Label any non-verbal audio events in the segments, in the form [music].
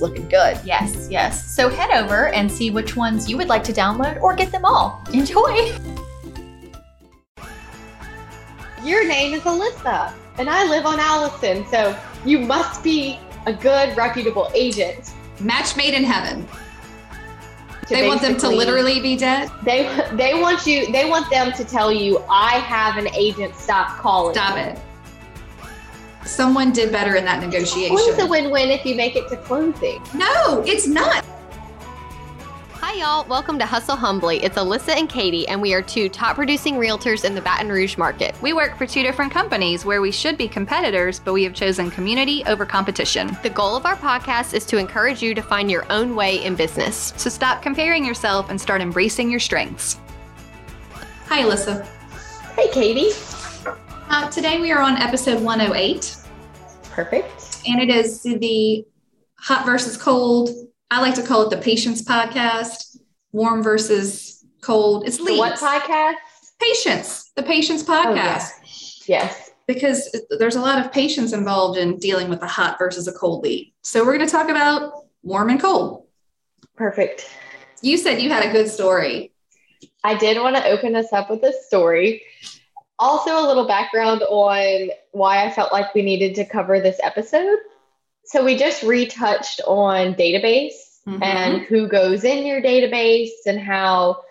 looking good. Yes, yes. So head over and see which ones you would like to download or get them all. [laughs] Enjoy! Your name is Alyssa, and I live on Allison, so you must be a good, reputable agent. Match made in heaven. they want them to literally be dead. They they want you. They want them to tell you, "I have an agent. Stop calling." Stop it. Someone did better in that negotiation. it's a win-win if you make it to closing. No, it's not. Hi, y'all. Welcome to Hustle Humbly. It's Alyssa and Katie, and we are two top producing realtors in the Baton Rouge market. We work for two different companies where we should be competitors, but we have chosen community over competition. The goal of our podcast is to encourage you to find your own way in business. So stop comparing yourself and start embracing your strengths. Hi, Alyssa. Hey, Katie. Uh, today we are on episode 108, Perfect. and it is the hot versus cold. I like to call it the patience podcast. Warm versus cold. It's The what podcast? Patience. The patience Oh, podcast. yeah. Yes. because there's a lot of patience involved in dealing with a hot versus a cold lead. So we're going to talk about warm and cold. Perfect. You said you had a good story. I did want to open us up with a story. Also, a little background on why I felt like we needed to cover this episode. So, we just retouched on database Mhm. and who goes in your database and how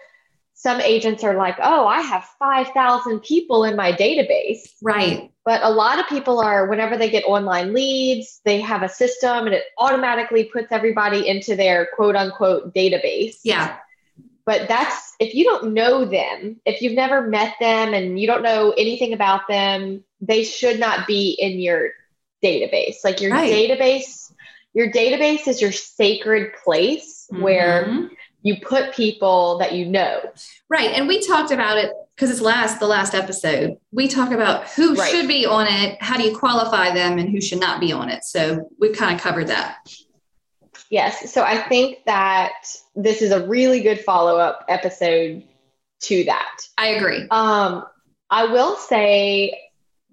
some agents are like, oh, I have 5,000 people in my database. Right. But a lot of people are, whenever they get online leads, they have a system and it automatically puts everybody into their quote unquote database Yeah. But that's if you don't know them if you've never met them and you don't know anything about them they should not be in your database like your Right. database your database is your sacred place where Mhm. you put people that you know Right. And we talked about it because it's last the last episode. We talk about who Right. should be on it, how do you qualify them, and who should not be on it. So we've kind of covered that. Yes so i think that this is a really good follow-up episode to that I agree. Um, I will say,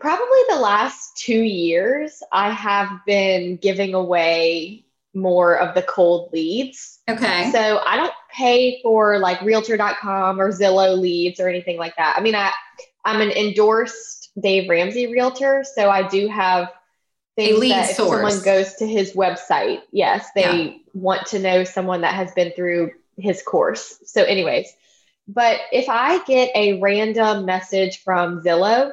probably the last two years, I have been giving away more of the cold leads. Okay. So I don't pay for like Realtor.com or Zillow leads or anything like that. I mean, I I'm an endorsed Dave Ramsey realtor, so I do have things lead that if source. someone goes to his website, yes, they want to know someone that has been through his course. So, anyways, but if I get a random message from Zillow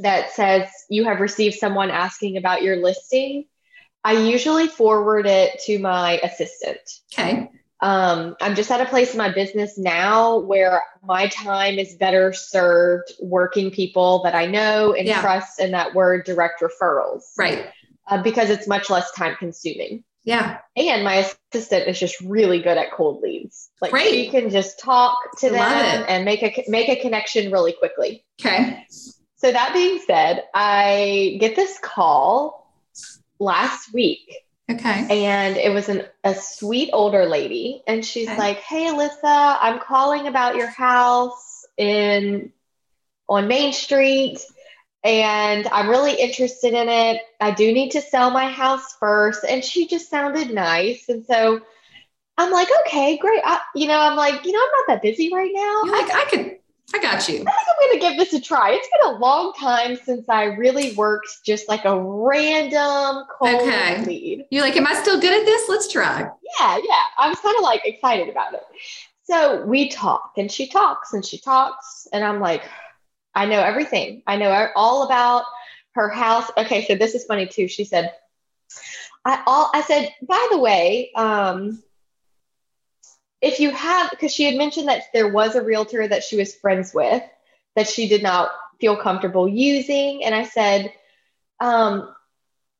that says you have received someone asking about your listing, I usually forward it to my assistant. Okay. Um, I'm just at a place in my business now where my time is better served working people that I know and Yeah. trust and that were direct referrals Right. uh, because it's much less time consuming. Yeah. And my assistant is just really good at cold leads. Like Great. she can just talk to them and make a make a connection really quickly. Okay. So that being said, I get this call last week Okay. and it was an, a sweet older lady. And she's Okay. like hey alyssa i'm calling about your house in on main street and i'm really interested in it. I do need to sell my house first. And she just sounded nice. And so i'm like okay great. I, you know i'm like you know i'm not that busy right now. You're like, I could, I got you. I think I'm going to give this a try. It's been a long time since I really worked just like a random cold Okay. lead. You're like, am I still good at this? Let's try. Yeah, yeah. I was kind of like excited about it. So we talk and she talks and she talks. And I'm like, I know everything. I know all about her house. Okay, so this is funny too. She said, I all I said, by the way, um, if you have because she had mentioned that there was a realtor that she was friends with that she did not feel comfortable using. And I said, um,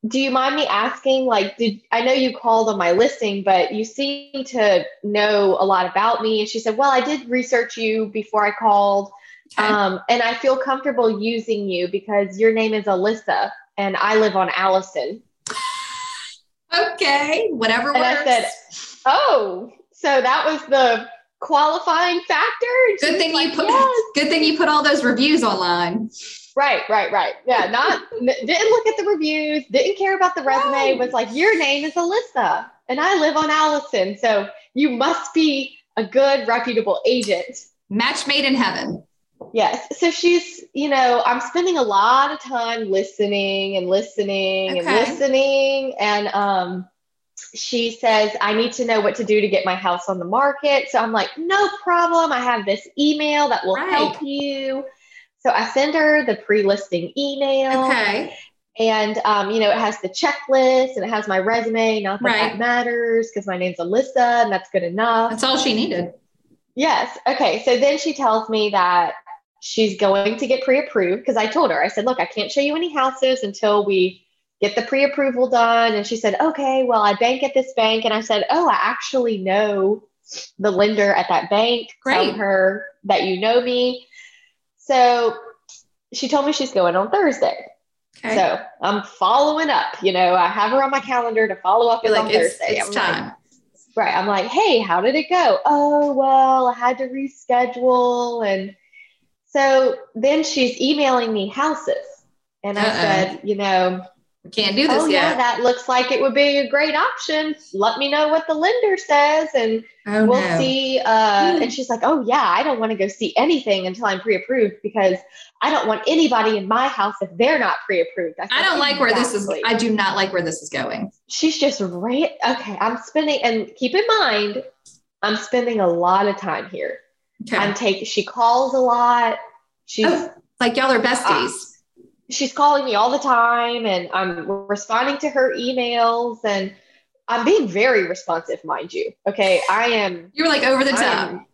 do you mind me asking like did i know you called on my listing but you seem to know a lot about me and she said well i did research you before i called Okay. um, and i feel comfortable using you because your name is alyssa and i live on allison [sighs] okay, whatever and works. i said oh so that was the qualifying factor good thing like, you put. "Yes." Good thing you put all those reviews online. Right, right, right. Yeah, not didn't look at the reviews, didn't care about the resume. Was like, your name is Alyssa, and I live on Allison, so you must be a good, reputable agent. Match made in heaven. Yes. So she's, you know, I'm spending a lot of time listening and listening and listening, and um, she says I need to know what to do to get my house on the market. So I'm like, no problem. I have this email that will Right. help you. So I send her the pre-listing email. Okay. And um, you know, it has the checklist and it has my resume. Not that Right. that matters because my name's Alyssa and that's good enough. That's all she needed. yes. Okay. So then she tells me that she's going to get pre-approved because I told her, I said, look, I can't show you any houses until we get the pre-approval done. And she said, okay, well, I bank at this bank. And I said, oh, I actually know the lender at that bank. Tell Great. her that you know me. So she told me she's going on Thursday. Okay. So I'm following up. You know, I have her on my calendar to follow up like, on it's, Thursday. it's I'm like, time. right. I'm like, hey, how did it go? Oh, well, I had to reschedule. And so then she's emailing me houses. And I Uh-oh. said, you know, We can't do this oh, yeah, that looks like it would be a great option. Let me know what the lender says. And oh, we'll no. see. Uh, and she's like, oh, yeah, I don't want to go see anything until I'm pre approved because I don't want anybody in my house if they're not pre approved. I don't like where this is. I do not like where this is going. she's just right. Okay, I'm spending, and keep in mind, I'm spending a lot of time here. Okay. I'm taking. She calls a lot. She's Oh. like y'all are besties. She's calling me all the time, and I'm responding to her emails, and I'm being very responsive, mind you. Okay, I am. You're like over the top.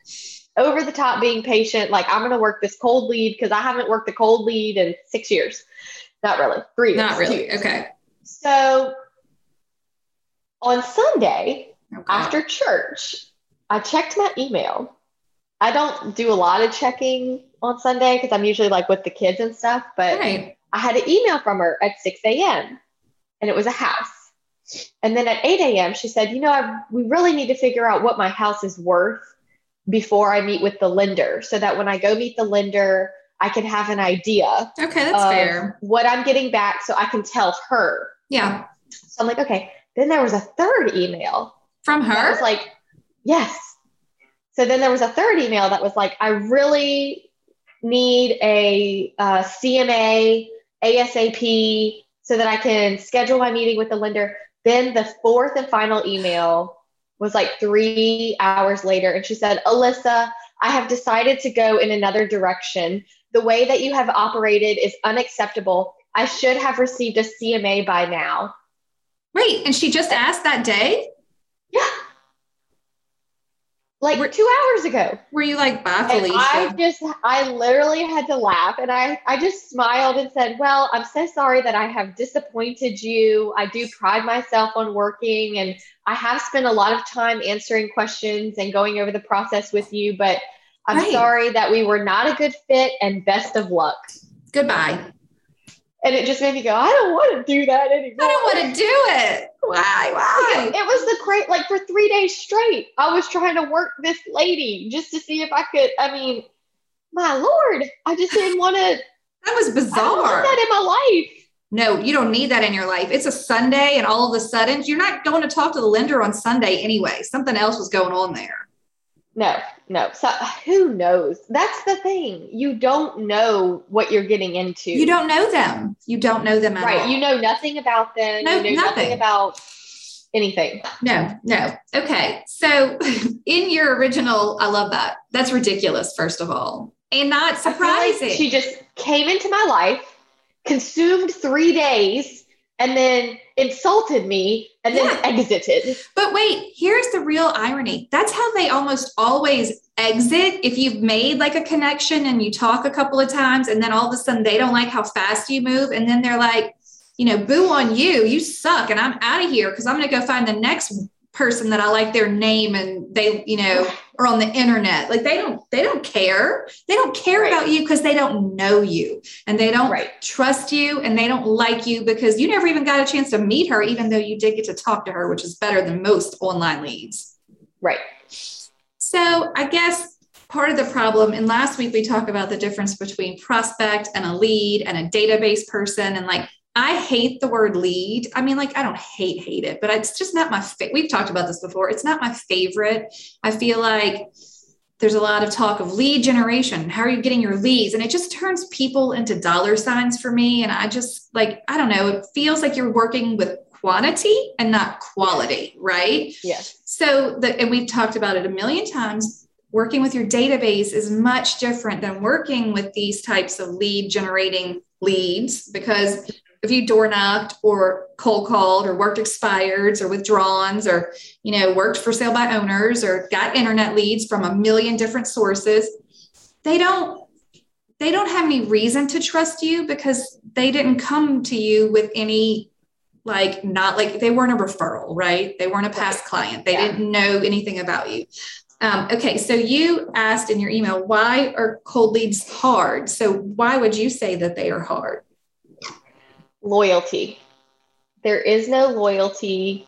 over the top being patient. Like I'm gonna work this cold lead because I haven't worked a cold lead in six years. Not really, three years. Not really. years. Okay. So on Sunday, Okay. after church, I checked my email. I don't do a lot of checking on Sunday because I'm usually like with the kids and stuff, but Right. I had an email from her at 6 a.m. and it was a house. And then at 8 a.m., she said, You know, I, we really need to figure out what my house is worth before I meet with the lender so that when I go meet the lender, I can have an idea Okay. That's of fair. what I'm getting back so I can tell her. Yeah. So I'm like, Okay. Then there was a third email From her. her. was like, yes. So then there was a third email that was like, I really need a uh, CMA ASAP so that I can schedule my meeting with the lender. Then the fourth and final email was like three hours later. And she said, Alyssa, I have decided to go in another direction. The way that you have operated is unacceptable. I should have received a CMA by now. Wait, and she just asked that day. Yeah. Like Were- two hours ago. Were you like, bye, Felicia? I just, I literally had to laugh and I, I just smiled and said, Well, I'm so sorry that I have disappointed you. I do pride myself on working and I have spent a lot of time answering questions and going over the process with you, but I'm Right. sorry that we were not a good fit and best of luck. Goodbye. And it just made me go, I don't want to do that anymore. I don't want to do it. Why? Why? It was the great, like for three days straight, I was trying to work this lady just to see if I could. I mean, my lord, I just didn't [laughs] want to. That was I don't bizarre. that in my life. No, you don't need that in your life. It's a Sunday, and all of a sudden, you're not going to talk to the lender on Sunday anyway. Something else was going on there. No, no. So who knows? That's the thing. You don't know what you're getting into. You don't know them. You don't know them at right. all. You know nothing about them. No, you know nothing. nothing about anything. No, no. Okay. So [laughs] in your original, I love that. That's ridiculous, first of all. And not feel like surprising. she just came into my life, consumed three days, and then insulted me, and then exited. but wait, here's the real irony. That's how they almost always exit. If you've made like a connection and you talk a couple of times, and then all of a sudden they don't like how fast you move, and then they're like, you know, boo on you, you suck, and I'm out of here because I'm going to go find the next person that I like their name and they, you know, are on the internet. Like they don't, they don't care. They don't care Right. about you because they don't know you and they don't Right. trust you and they don't like you because you never even got a chance to meet her, even though you did get to talk to her, which is better than most online leads. Right. So I guess part of the problem, and last week we talked about the difference between prospect and a lead and a database person. And like, I hate the word lead. I mean, like, I don't hate, hate it, but it's just not my favorite. We've talked about this before. It's not my favorite. I feel like there's a lot of talk of lead generation. How are you getting your leads? And it just turns people into dollar signs for me. And I just like, I don't know, it feels like you're working with quantity and not quality, right? Yes. So the and we've talked about it a million times. Working with your database is much different than working with these types of lead generating leads because if you door knocked or cold called or worked expireds or withdrawns or you know worked for sale by owners or got internet leads from a million different sources, they don't they don't have any reason to trust you because they didn't come to you with any like not like they weren't a referral, right? They weren't a past client. They Yeah. didn't know anything about you. Um, okay, so you asked in your email, why are cold leads hard? So why would you say that they are hard? Loyalty. There is no loyalty.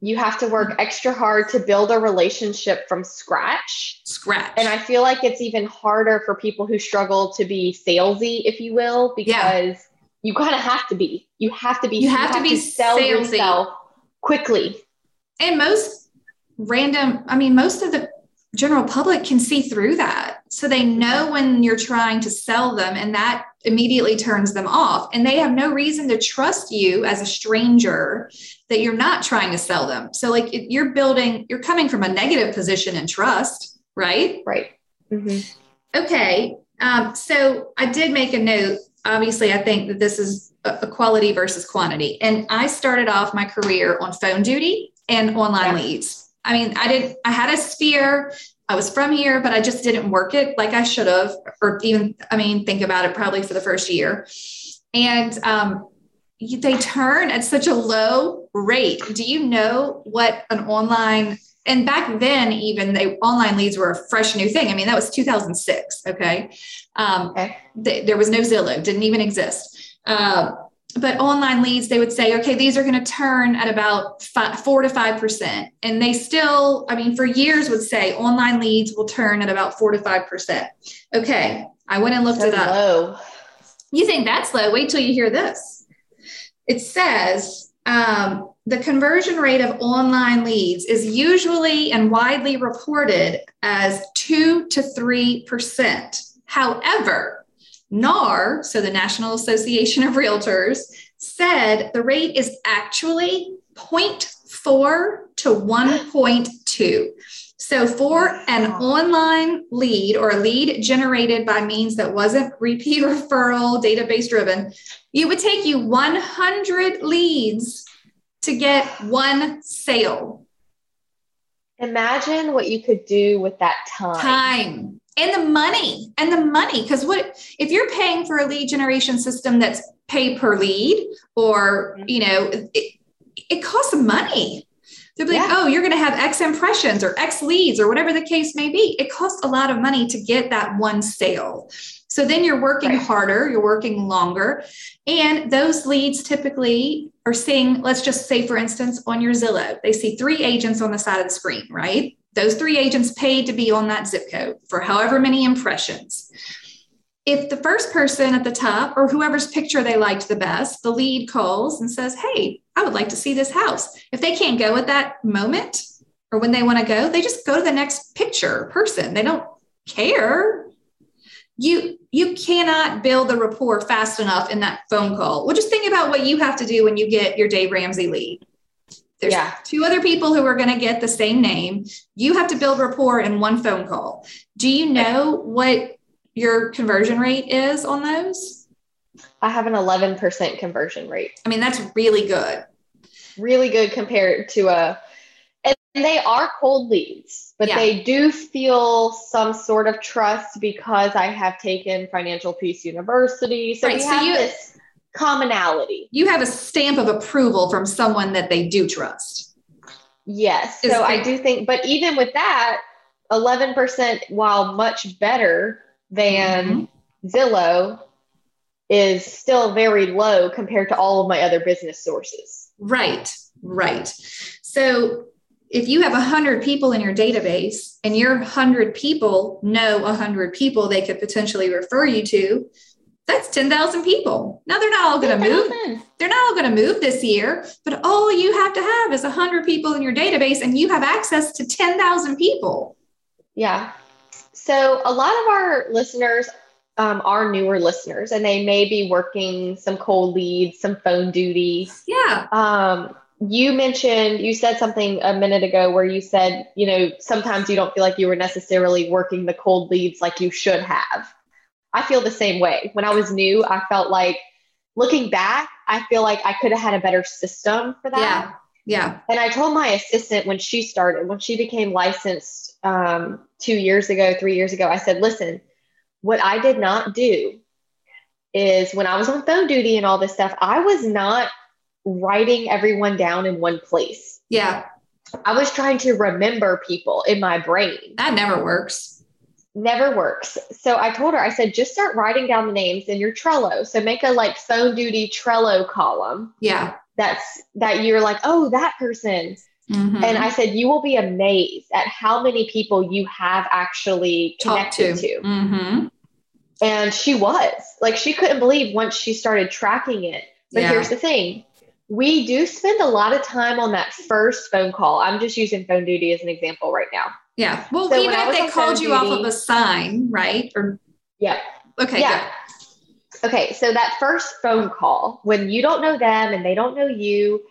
You have to work extra hard to build a relationship from scratch. Scratch. And I feel like it's even harder for people who struggle to be salesy, if you will, because Yeah. you kind of have to be. You have to be. You have to be sell salesy. yourself quickly. and most random, I mean, most of the general public can see through that. So they mm-hmm. know when you're trying to sell them, and that immediately turns them off. And they have no reason to trust you as a stranger that you're not trying to sell them. So, like, you're building, you're coming from a negative position in trust, right? Right. Mhm. Okay. Um, so I did make a note. Obviously, I think that this is a a quality versus quantity. And I started off my career on phone duty and online Yeah. leads. I mean, I did, I had a sphere. I was from here, but I just didn't work it like I should have, or even, I mean, think about it probably for the first year. And um, they turn at such a low rate. Do you know what an online and back then even the online leads were a fresh new thing. I mean, that was 2006. Okay. Um, Okay. th- there was no Zillow, didn't even exist. Um, but online leads, they would say, okay, these are going to turn at about five, four to five percent, and they still, I mean, for years would say online leads will turn at about four to five percent. Okay, I went and looked So it up. low. You think that's low? Wait till you hear this. It says um, the conversion rate of online leads is usually and widely reported as two to three percent. However, NAR, so the National Association of Realtors, said the rate is actually 0.4 to 1.2. So, for an online lead or a lead generated by means that wasn't repeat [laughs] referral, database driven, it would take you 100 leads to get one sale. Imagine what you could do with that time. Time and the money and the money. Because what if you're paying for a lead generation system that's pay per lead or, mm-hmm. you know, it, it costs money. they're like, Yeah. oh, you're going to have X impressions or X leads or whatever the case may be. It costs a lot of money to get that one sale. So then you're working Right. harder, you're working longer. And those leads typically are seeing, let's just say, for instance, on your Zillow, they see three agents on the side of the screen, right? Those three agents paid to be on that zip code for however many impressions. If the first person at the top or whoever's picture they liked the best, the lead calls and says, Hey, I would like to see this house. If they can't go at that moment or when they want to go, they just go to the next picture person. They don't care. You you cannot build the rapport fast enough in that phone call. Well, just think about what you have to do when you get your Dave Ramsey lead. There's Yeah. two other people who are going to get the same name. You have to build rapport in one phone call. Do you know what your conversion rate is on those? I have an 11% conversion rate. I mean, that's really good. Really good compared to a, and they are cold leads, but Yeah. they do feel some sort of trust because I have taken Financial Peace University. So Right, we so have you- this commonality. You have a stamp of approval from someone that they do trust. Yes. Is So I do think, but even with that, 11%, while much better than mm-hmm. Zillow, is still very low compared to all of my other business sources. Right, right. So if you have 100 people in your database and your 100 people know 100 people they could potentially refer you to, that's 10,000 people. Now they're not all going to move. They're not all going to move this year, but all you have to have is 100 people in your database and you have access to 10,000 people. Yeah. So a lot of our listeners um, are newer listeners and they may be working some cold leads, some phone duty. Yeah. Um, you mentioned, you said something a minute ago where you said, you know, sometimes you don't feel like you were necessarily working the cold leads like you should have. I feel the same way. When I was new, I felt like looking back, I feel like I could have had a better system for that. Yeah. Yeah. And I told my assistant when she started, when she became licensed um, two years ago, three years ago, I said, listen, what I did not do is when I was on phone duty and all this stuff, I was not writing everyone down in one place. Yeah. I was trying to remember people in my brain. That never works. Never works. So I told her, I said, just start writing down the names in your Trello. So make a like phone duty Trello column Yeah. that's that you're like, oh, that person. Mhm. And I said, you will be amazed at how many people you have actually Talk connected to. Mhm. And she was like, she couldn't believe once she started tracking it. But Yeah. here's the thing we do spend a lot of time on that first phone call. I'm just using phone duty as an example right now. Yeah. Well, So even if they called you off of a sign, right? Or yeah. okay, yeah. Okay. So that first phone call, when you don't know them and they don't know you,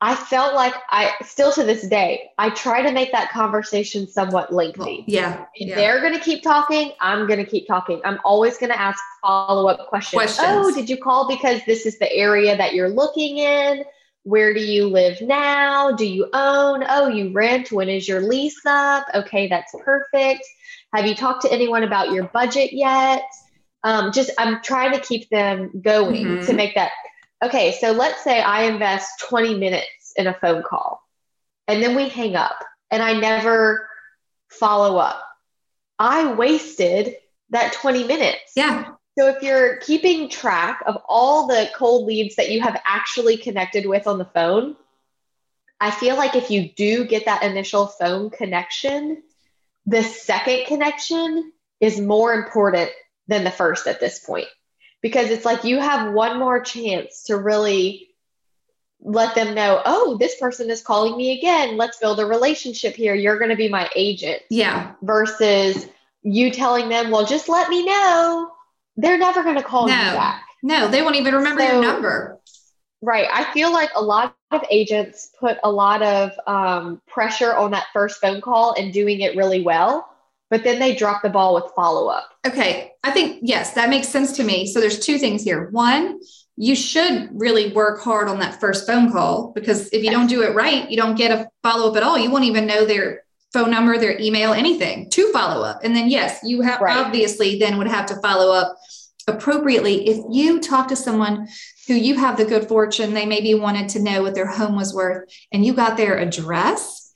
I felt like I still to this day, I try to make that conversation somewhat good. lengthy. Yeah. If yeah. they're going to keep talking, I'm going to keep talking. I'm always going to ask follow up questions. Questions. Oh, did you call because this is the area that you're looking in? Where do you live now? Do you own? Oh, you rent. When is your lease up? Okay, that's perfect. Have you talked to anyone about your budget yet? Um, just, I'm trying to keep them going Mhm. to make that. Okay, so let's say I invest 20 minutes in a phone call and then we hang up and I never follow up. I wasted that 20 minutes. Yeah. So if you're keeping track of all the cold leads that you have actually connected with on the phone, I feel like if you do get that initial phone connection, the second connection is more important than the first at this point because it's like you have one more chance to really let them know, oh, this person is calling me again. Let's build a relationship here. You're going to be my agent Yeah. versus you telling them, well, just let me know. They're never going to call you No. back. No, they won't even remember So- your number. Right. I feel like a lot of agents put a lot of um, pressure on that first phone call and doing it really well, but then they drop the ball with follow up. Okay. I think, yes, that makes sense to me. So there's two things here. One, you should really work hard on that first phone call because if you don't do it right, you don't get a follow up at all. You won't even know their phone number, their email, anything to follow up. And then, yes, you have Right. obviously then would have to follow up appropriately. If you talk to someone who you have the good fortune, they maybe wanted to know what their home was worth and you got their address,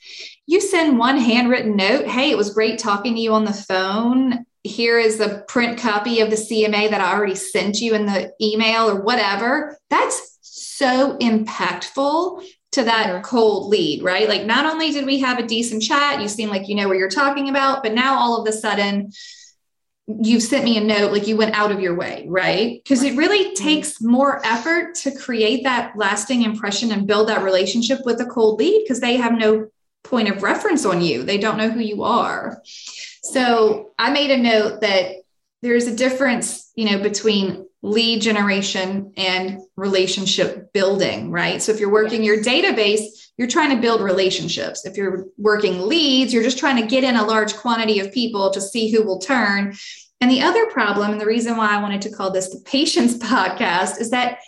you send one handwritten note. Hey, it was great talking to you on the phone here is the print copy of the CMA that I already sent you in the email or whatever. That's so impactful to that Mhm. cold lead, right? Like, not only did we have a decent chat, you seem like you know what you're talking about, but now all of a sudden, you've sent me a note like you went out of your way, right? Because it really takes more effort to create that lasting impression and build that relationship with a cold lead because they have no point of reference on you. They don't know who you are. So I made a note that there's a difference, you know, between lead generation and relationship building, right? So if you're working your database, you're trying to build relationships. If you're working leads, you're just trying to get in a large quantity of people to see who will turn. And the other problem, and the reason why I wanted to call this the patience [laughs] podcast, is that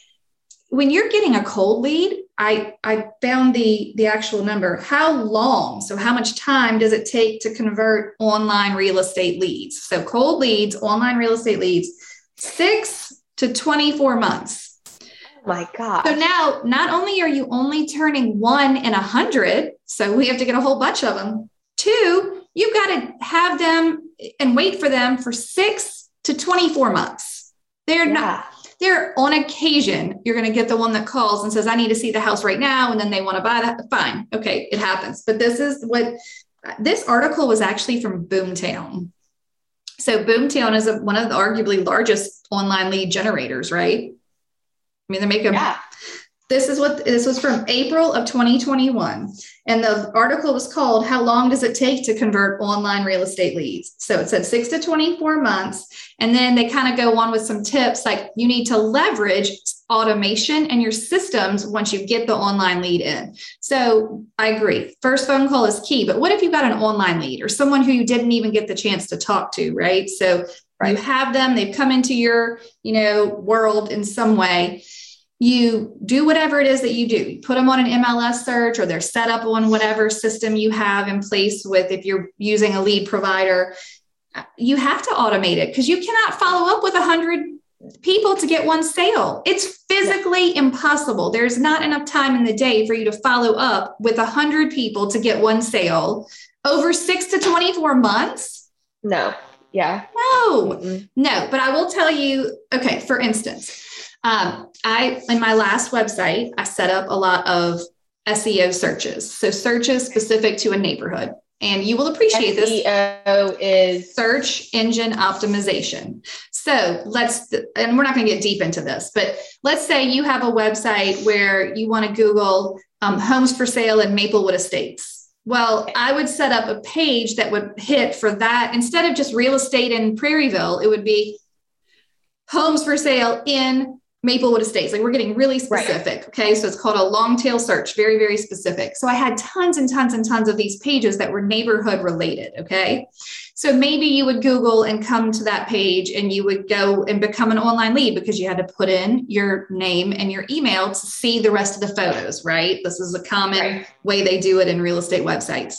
when you're getting a cold lead, I, I found the, the actual number. How long? So, how much time does it take to convert online real estate leads? So, cold leads, online real estate leads, six to 24 months. Oh my God. So now, not only are you only turning one in a hundred, so we have to get a whole bunch of them. Two, you've got to have them and wait for them for six to 24 months. They're yeah. not, they're on occasion, you're going to get the one that calls and says, I need to see the house right now. And then they want to buy that. Fine. Okay. It happens. But this is what this article was actually from Boomtown. So Boomtown is a, one of the arguably largest online lead generators, right? I mean, they make them. Yeah. This is what this was from April of 2021. And the article was called How Long Does It Take to Convert Online Real Estate Leads? So it said six to 24 months. And then they kind of go on with some tips like you need to leverage automation and your systems once you get the online lead in. So I agree. First phone call is key. But what if you got an online lead or someone who you didn't even get the chance to talk to, right? So Right. you have them, they've come into your, you know, world in some way you do whatever it is that you do. You put them on an MLS search or they're set up on whatever system you have in place with if you're using a lead provider. You have to automate it because you cannot follow up with a hundred people to get one sale. It's physically impossible. There's not enough time in the day for you to follow up with a hundred people to get one sale over six to 24 months. No. Yeah. No, Mm-mm. no, but I will tell you, okay, for instance, um, I in my last website, I set up a lot of SEO searches. So searches specific to a neighborhood. And you will appreciate this SEO is search engine optimization. So let's, and we're not going to get deep into this, but let's say you have a website where you want to Google um, homes for sale in Maplewood Estates. Well, I would set up a page that would hit for that instead of just real estate in Prairieville, it would be homes for sale in Maplewood Estates. Like we're getting really Right. specific. Okay. So it's called a long tail search, very, very specific. So I had tons and tons and tons of these pages that were neighborhood related. Okay. So maybe you would Google and come to that page and you would go and become an online lead because you had to put in your name and your email to see the rest of the photos, right? This is a common Right. way they do it in real estate websites.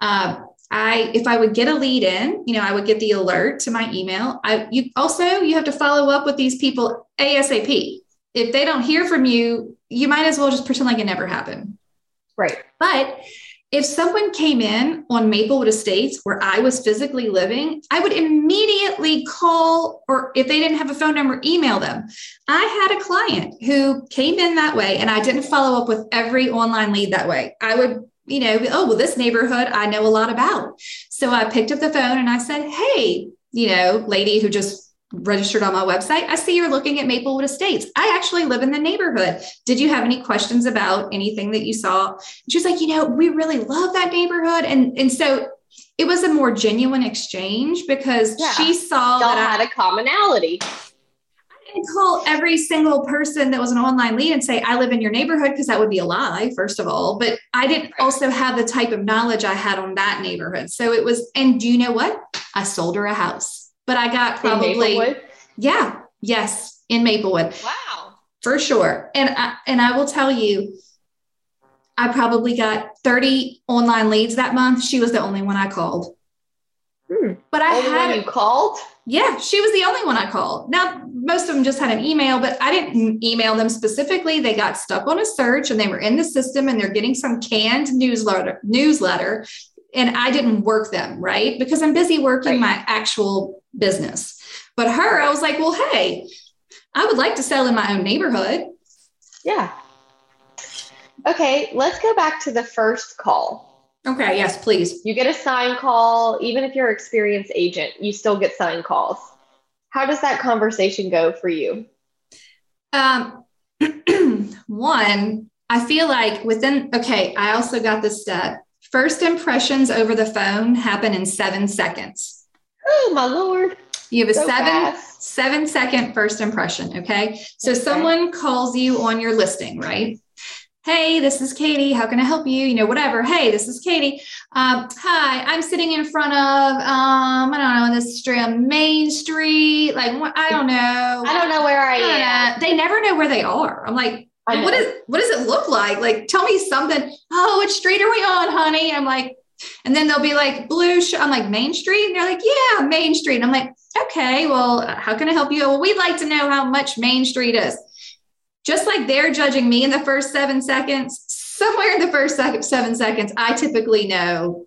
Um, I if I would get a lead in, you know, I would get the alert to my email. I you also you have to follow up with these people ASAP. If they don't hear from you, you might as well just pretend like it never happened. right. But if someone came in on Maplewood Estates where I was physically living, I would immediately call, or if they didn't have a phone number, email them. I had a client who came in that way, and I didn't follow up with every online lead that way. I would, you know, oh, well, this neighborhood I know a lot about. So I picked up the phone and I said, hey, you know, lady who just registered on my website. I see you're looking at Maplewood Estates. I actually live in the neighborhood. Did you have any questions about anything that you saw? And she was like, you know, we really love that neighborhood. And, and so it was a more genuine exchange because Yeah. she saw Y'all that I, had a commonality. Didn't call every single person that was an online lead and say, I live in your neighborhood, because that would be a lie, first of all. But I didn't also have the type of knowledge I had on that neighborhood. So it was, and do you know what? I sold her a house, but I got probably, yeah, yes, in Maplewood Wow. for sure. And I, and I will tell you, I probably got 30 online leads that month. She was the only one I called. Hmm. But I Only had one you called? yeah, she was the only one I called. Now, most of them just had an email, but I didn't email them specifically. They got stuck on a search and they were in the system and they're getting some canned newsletter newsletter and I didn't work them, right? Because I'm busy working Right. my actual business. But her, I was like, "Well, hey, I would like to sell in my own neighborhood." Yeah. Okay, let's go back to the first call. Okay, yes, please. You get a sign call, even if you're an experienced agent, you still get sign calls. How does that conversation go for you? Um, [clears throat] one, I feel like within, okay, I also got this stat. First impressions over the phone happen in seven seconds. Oh my lord. You have a So seven, fast. seven second first impression. Okay. So Okay. someone calls you on your listing, right? Hey, this is Katie. How can I help you? You know, whatever. Hey, this is Katie. Um, hi, I'm sitting in front of, um, I don't know, this street, on Main Street. Like, what- I don't know. I don't know where I I am. know. They never know where they are. I'm like, what know. what does it look like? Like, tell me something. Oh, which street are we on, honey? I'm like, and then they'll be like, blue. Sh-. I'm like, Main Street. And they're like, yeah, Main Street. And I'm like, okay, well, how can I help you? Well, we'd like to know how much Main Street is. Just like they're judging me in the first seven seconds, somewhere in the first seven seconds, I typically know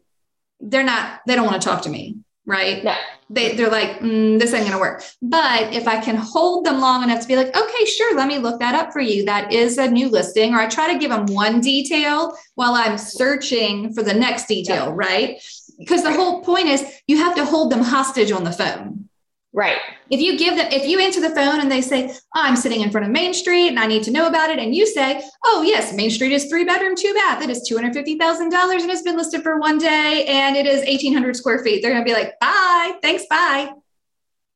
they're not, they don't want to talk to me, right? No. They, they're like, mm, this ain't gonna work. But if I can hold them long enough to be like, okay, sure, let me look that up for you. That is a new listing. Or I try to give them one detail while I'm searching for the next detail, Yeah. right? Because the whole point is you have to hold them hostage on the phone. Right. If you give them, if you answer the phone and they say, oh, I'm sitting in front of Main Street and I need to know about it, and you say, Oh, yes, Main Street is three bedroom, two bath. It is $250,000 and it's been listed for one day and it is 1,800 square feet. They're going to be like, Bye, thanks, bye.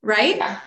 Right? Yeah.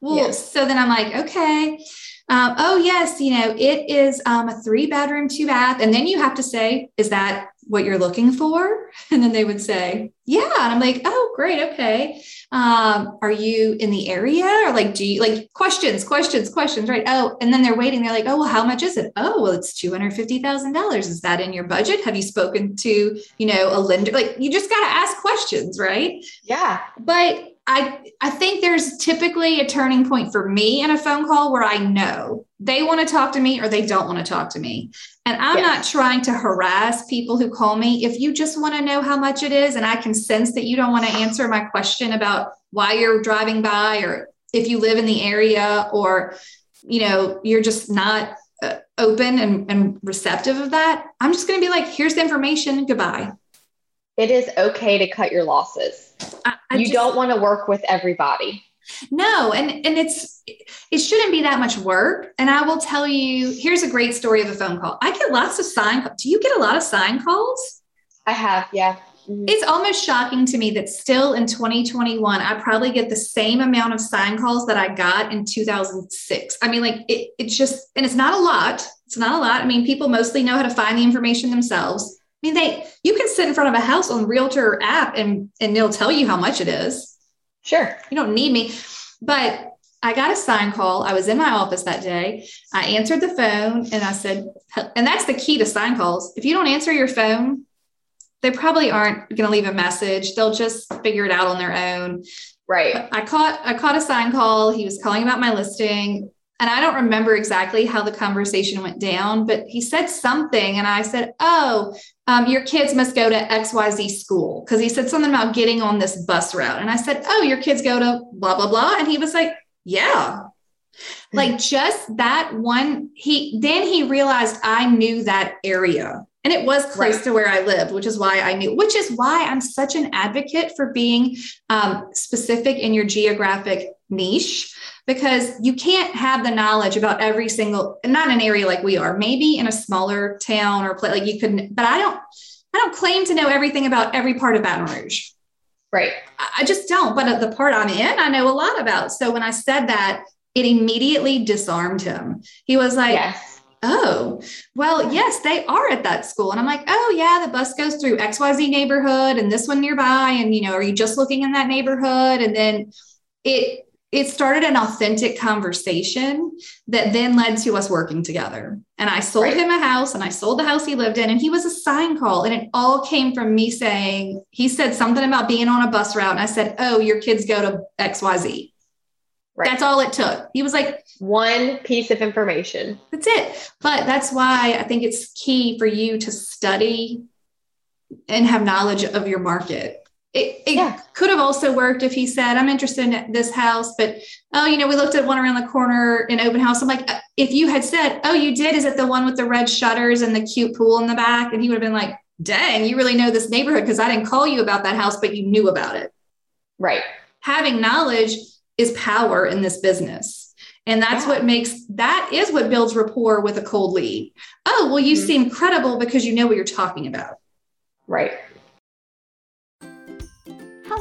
Well, so then I'm like, Okay. Um, oh, yes, you know, it is um, a three bedroom, two bath. And then you have to say, Is that what you're looking for? [laughs] And then they would say, Yeah. And I'm like, Oh, great. Okay um, are you in the area or like do you like questions questions questions right oh and then they're waiting they're like oh well how much is it oh well it's $250000 is that in your budget have you spoken to you know a lender like you just got to ask questions right Yeah. but I I think there's typically a turning point for me in a phone call where I know they want to talk to me or they don't want to talk to me. And I'm Yes. not trying to harass people who call me. If you just want to know how much it is and I can sense that you don't want to answer my question about why you're driving by or if you live in the area or you know you're just not uh, open and, and receptive of that, I'm just going to be like here's the information, goodbye. It is okay to cut your losses. I, I you just- don't want to work with everybody. No, and and it's it shouldn't be that much work. And I will tell you, here's a great story of a phone call. I get lots of sign. Do you get a lot of sign calls? I have, yeah. Mhm. It's almost shocking to me that still in 2021, I probably get the same amount of sign calls that I got in 2006. I mean, like it, it's just, and it's not a lot. It's not a lot. I mean, people mostly know how to find the information themselves. I mean, they you can sit in front of a house on Realtor app and and they'll tell you how much it is. Sure. You don't need me. But I got a sign call. I was in my office that day. I answered the phone and I said, and that's the key to sign calls. If you don't answer your phone, they probably aren't going to leave a message. They'll just figure it out on their own. Right. I caught I caught a sign call. He was calling about my listing. And I don't remember exactly how the conversation went down, but he said something. And I said, Oh, um, your kids must go to XYZ school. Because he said something about getting on this bus route. And I said, Oh, your kids go to blah, blah, blah. And he was like, Yeah. Like just that one, he then he realized I knew that area. And it was close Right. to where I lived, which is why I knew, which is why I'm such an advocate for being um, specific in your geographic niche because you can't have the knowledge about every single not an area like we are maybe in a smaller town or place like you couldn't but i don't i don't claim to know everything about every part of baton rouge Right. I I just don't but the part i'm in i know a lot about so when i said that it immediately disarmed him he was like yes. oh, well, yes, they are at that school. And I'm like, oh, yeah, the bus goes through XYZ neighborhood and this one nearby. And, you know, are you just looking in that neighborhood? And then it, it started an authentic conversation that then led to us working together. And I sold Right. him a house and I sold the house he lived in. And he was a sign call. And it all came from me saying, he said something about being on a bus route. And I said, oh, your kids go to XYZ. Right. That's all it took. He was like, One piece of information. that's it. But that's why I think it's key for you to study and have knowledge of your market. It, it Yeah. could have also worked if he said, I'm interested in this house, but oh, you know, we looked at one around the corner in open house. I'm like, uh, if you had said, oh, you did, is it the one with the red shutters and the cute pool in the back? And he would have been like, dang, you really know this neighborhood because I didn't call you about that house, but you knew about it Right. having knowledge is power in this business. And that's Yeah. what makes that is what builds rapport with a cold lead. Oh, well, you Mhm. seem credible because you know what you're talking about. Right.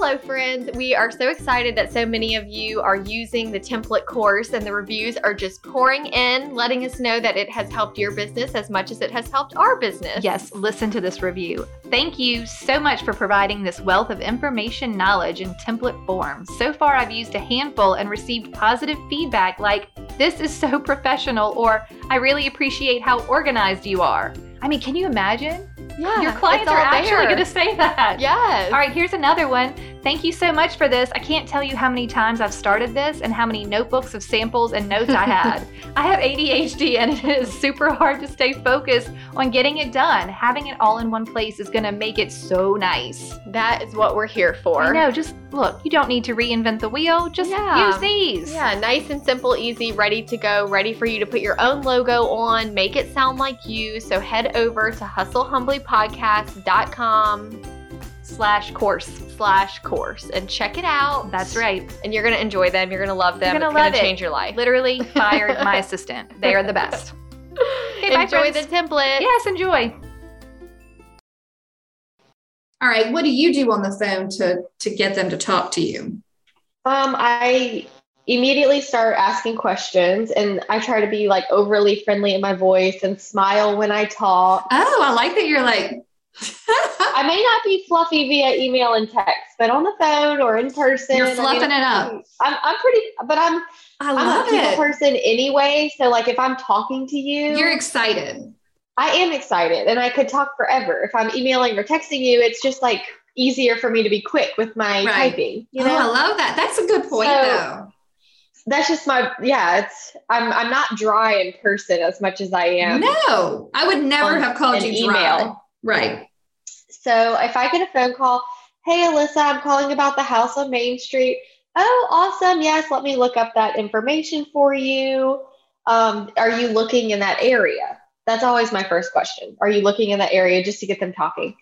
Hello, friends. We are so excited that so many of you are using the template course, and the reviews are just pouring in, letting us know that it has helped your business as much as it has helped our business. Yes, listen to this review. Thank you so much for providing this wealth of information, knowledge, in template form. So far, I've used a handful and received positive feedback like, this is so [laughs] professional, or I really appreciate how organized you are. I mean, can you imagine? Yeah, Your clients are actually going to say that. Yes. All right, here's another one. Thank you so much for this. I can't tell you how many times I've started this and how many notebooks of samples and notes I had. [laughs] I have ADHD and it is super hard to stay focused on getting it done. Having it all in one place is going to make it so nice. That is what we're here for. I know, just look, you don't need to reinvent the wheel. Just Yeah. use these. Yeah, nice and simple, easy, ready to go, ready for you to put your own logo on, make it sound like you. So head over to hustlehumblypodcast.com Slash course. slash course and check it out. That's right. And you're gonna enjoy them. You're gonna love them. You're gonna it's love gonna it. change your life. Literally [laughs] fired my assistant. They are the best. [laughs] Okay, bye, enjoy friends. the template. Yes, enjoy. All right. What do you do on the phone to to get them to talk to you? Um, I immediately start asking questions and I try to be like overly friendly in my voice and smile when I talk. Oh, I like that you're like. I may not be fluffy via email and text, but on the phone or in person, You're I mean, fluffing it up. I'm, I'm pretty, but I'm, I I'm love a people it. person anyway. So like if I'm talking to you, You're excited. I am excited and I could talk forever. If I'm emailing or texting you, it's just like easier for me to be quick with my Right. typing. You oh, know, I love that. That's a good point, So- though. that's just my yeah. It's I'm I'm not dry in person as much as I am. No, I would never have called you dry. email. Right. So if I get a phone call, hey Alyssa, I'm calling about the house on Main Street. Oh, awesome. Yes, let me look up that information for you. Um, are you looking in that area? That's always my first question. Are you looking in that area just to get them talking?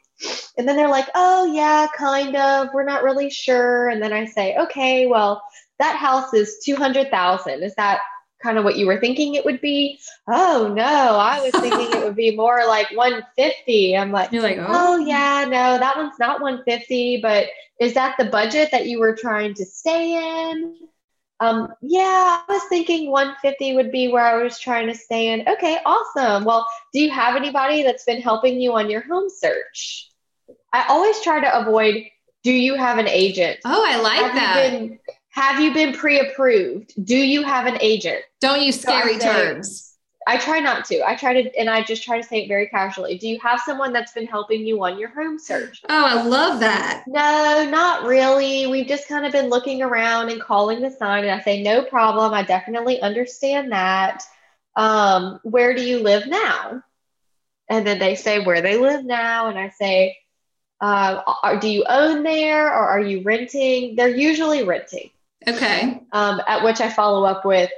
And then they're like, oh, yeah, kind of. We're not really sure. And then I say, okay, well, that house is 200,000. Is that kind of what you were thinking it would be? Oh, no, I was thinking it would be more [laughs] like 150. I'm like, You're like, oh, Oh yeah, no, that one's not 150, but is that the budget that you were trying to stay in? Um, yeah, I was thinking 150 would be where I was trying to stay in. Okay, awesome. Well, do you have anybody that's been helping you on your home search? I always try to avoid do you have an agent? oh, I like have that. You been, have you been pre-approved? Do you have an agent? Don't use So scary say- terms. I try not to. I try to, and I just try to say it very casually. Do you have someone that's been helping you on your home search? Oh, I love that. No, not really. We've just kind of been looking around and calling the sign, and I say, no problem. I definitely understand that. Um, where do you live now? And then they say where they live now, and I say, uh, are, do you own there or are you renting? They're usually renting. Okay. Um, at which I follow up with,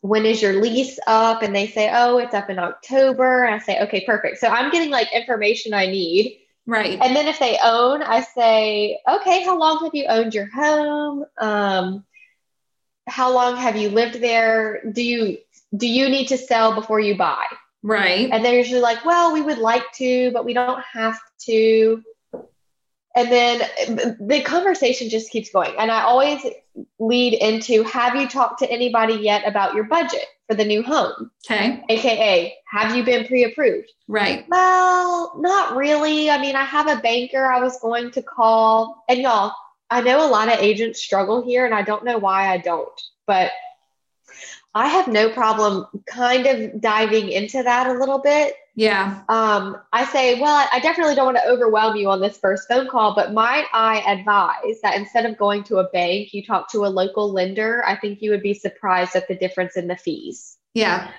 when is your lease up? And they say, oh, it's up in October. And I say, okay, perfect. So I'm getting like information I need. Right. And then if they own, I say, okay, how long have you owned your home? Um, how long have you lived there? Do you do you need to sell before you buy? Right. And they're usually like, well, we would like to, but we don't have to. And then the conversation just keeps going. And I always lead into, have you talked to anybody yet about your budget for the new home? Okay. AKA, have you been pre-approved? Right. Well, not really. I mean, I have a banker I was going to call. And y'all, I know a lot of agents struggle here, and I don't know why I don't, but I have no problem kind of diving into that a little bit. Yeah. Um, I say, well, I definitely don't want to overwhelm you on this first phone call, but might I advise that instead of going to a bank, you talk to a local lender? I think you would be surprised at the difference in the fees. Yeah.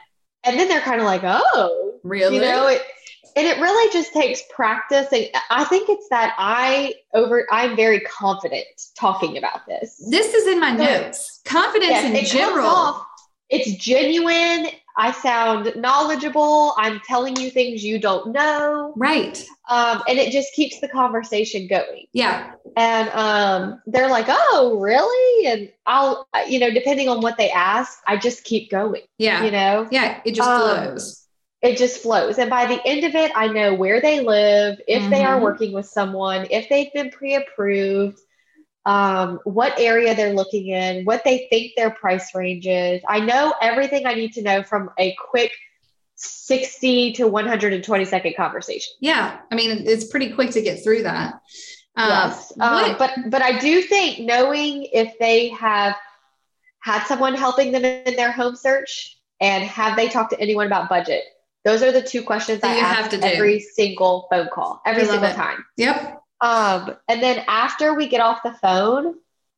And then they're kind of like, oh, Really? you know it and it really just takes practice and i think it's that i over i'm very confident talking about this this is in my Yeah. notes. Confidence Yes, in general. off- it's genuine i sound knowledgeable i'm telling you things you don't know Right. um, and it just keeps the conversation going Yeah. and um, they're like oh really and i'll you know depending on what they ask i just keep going Yeah. you know Yeah. It just Um, flows. it just flows. And by the end of it, I know where they live, if they are Mhm. working with someone, if they've been pre approved, um, what area they're looking in, what they think their price range is. I know everything I need to know from a quick 60 to 120 second conversation. Yeah. I mean, it's pretty quick to get through that. Um, yes. Um, but but I do think knowing if they have had someone helping them in their home search and have they talked to anyone about budget? Those are the two questions That I you ask have to do. every single phone call, every single it. time. Yep. Um, and then after we get off the phone,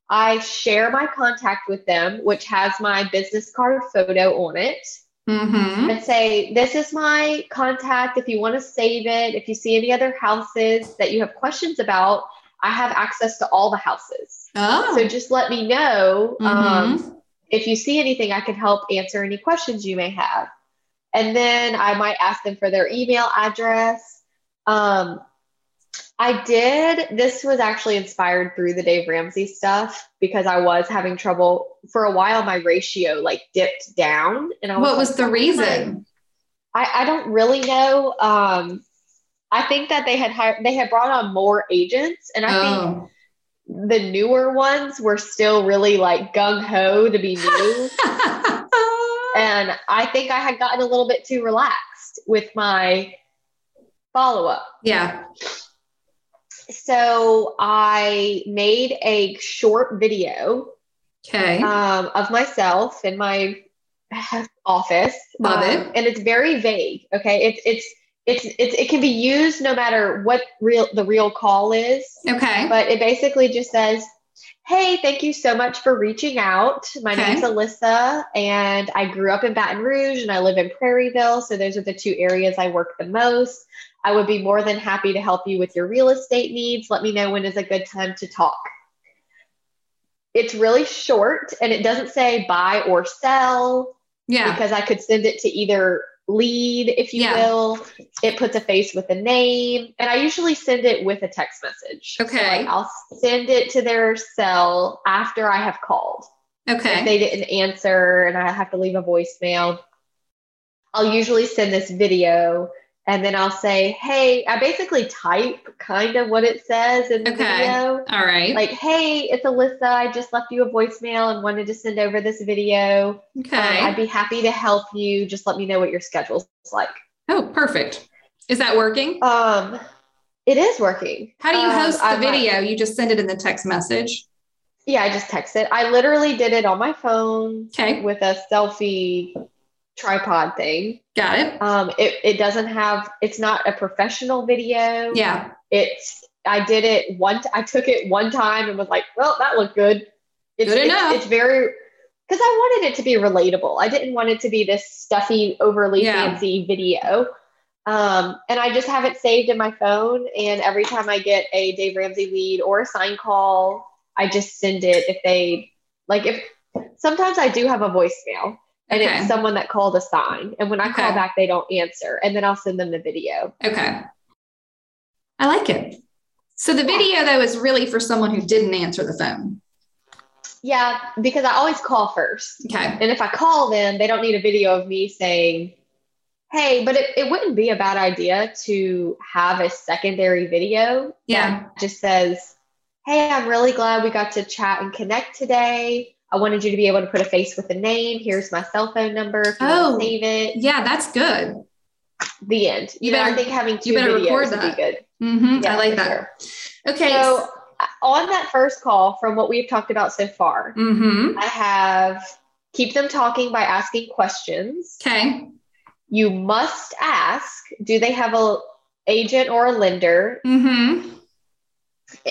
I share my contact with them, which has my business card photo on it, Mm-hmm. and say, This is my contact. If you want to save it, if you see any other houses that you have questions about, I have access to all the houses. Oh. So just let me know Mhm. um, if you see anything, I can help answer any questions you may have. And then I might ask them for their email address. Um, I did, this was actually inspired through the Dave Ramsey stuff because I was having trouble for a while. My ratio like dipped down. And I was what like, was the "Why am I-" reason? I, I don't really know. Um, I think that they had hired, they had brought on more agents, and I think Oh. the newer ones were still really like gung ho to be new. [laughs] and I think I had gotten a little bit too relaxed with my follow up. yeah. So I made a short video Okay. um, of myself in my office. Love Um, it. And it's very vague. Okay. It's, it's, it's, it's, it can be used no matter what real the real call is. okay. but it basically just says, Hey, thank you so much for reaching out. My Okay. name's Alyssa, and I grew up in Baton Rouge and I live in Prairieville. So, those are the two areas I work the most. I would be more than happy to help you with your real estate needs. Let me know when is a good time to talk. It's really short and it doesn't say buy or sell yeah. because I could send it to either lead, if you Yeah. will. It puts a face with a name, and I usually send it with a text message. So, Okay. like, I'll send it to their cell after I have called. Okay. If they didn't answer and I have to leave a voicemail, I'll usually send this video and then I'll say, Hey, I basically type kind of what it says in the Okay. video All right. like, hey, it's Alyssa. I just left you a voicemail and wanted to send over this video. Um, okay. I'd be happy to help you. Just let me know what your schedule's like. oh, perfect. Is that working? Um, it is working. How do you Um, host the I might- video? You just send it in the text message. yeah, I just text it. I literally did it on my phone Okay. with a selfie tripod thing. Got it. Um, it, it doesn't have, it's not a professional video. Yeah. It's, I did it one, t- I took it one time and was like, well, that looked good. It's, Good it's, enough. It's very, because I wanted it to be relatable. I didn't want it to be this stuffy, overly Yeah. fancy video. Um, and I just have it saved in my phone. And every time I get a Dave Ramsey lead or a sign call, I just send it if they like if sometimes I do have a voicemail and Okay. it's someone that called a sign. And when I call back, they don't answer. And then I'll send them the video. Okay. I like it. So the video though is really for someone who didn't answer the phone. Yeah, because I always call first. Okay. And if I call them, they don't need a video of me saying, Hey, but it, it wouldn't be a bad idea to have a secondary video Yeah. just says, Hey, I'm really glad we got to chat and connect today. I wanted you to be able to put a face with a name. Here's my cell phone number. If you Oh. want to save it. Yeah, that's good. The end. You better- I think having two you better videos record would that. be good. hmm Yeah, I like that. sure. Okay. So on that first call, from what we've talked about so far, hmm I have keep them talking by asking questions. Okay. You must ask, do they have a agent or a lender? hmm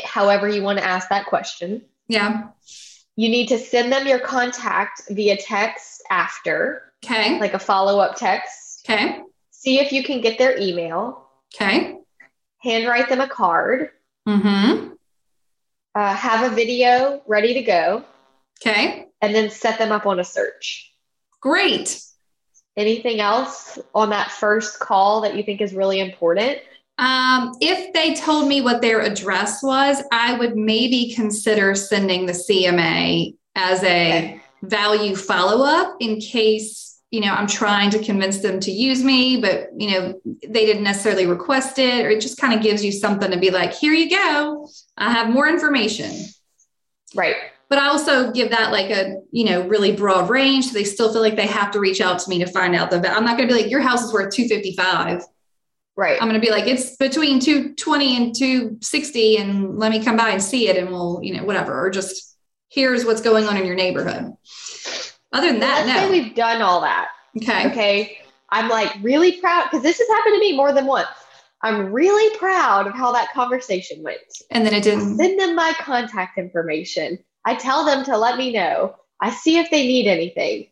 However you want to ask that question. Yeah. You need to send them your contact via text after, Okay. like a follow-up text. Okay. See if you can get their email. Okay. Handwrite them a card. Mm-hmm. Uh, have a video ready to go, Okay. and then set them up on a search. Great. Anything else on that first call that you think is really important? Um, if they told me what their address was, I would maybe consider sending the CMA as a Okay. value follow up in case, you know, I'm trying to convince them to use me, but, you know, they didn't necessarily request it, or it just kind of gives you something to be like, here you go. I have more information. Right. But I also give that like a, you know, really broad range. So they still feel like they have to reach out to me to find out the, I'm not going to be like, your house is worth 255. Right. I'm going to be like, it's between 220 and 260, and let me come by and see it, and we'll, you know, whatever, or just here's what's going on in your neighborhood. Other than that, Let's say no. we've done all that. Okay. Okay. I'm like really proud because this has happened to me more than once. I'm really proud of how that conversation went. And then it didn't. Send them my contact information. I tell them to let me know. I see if they need anything.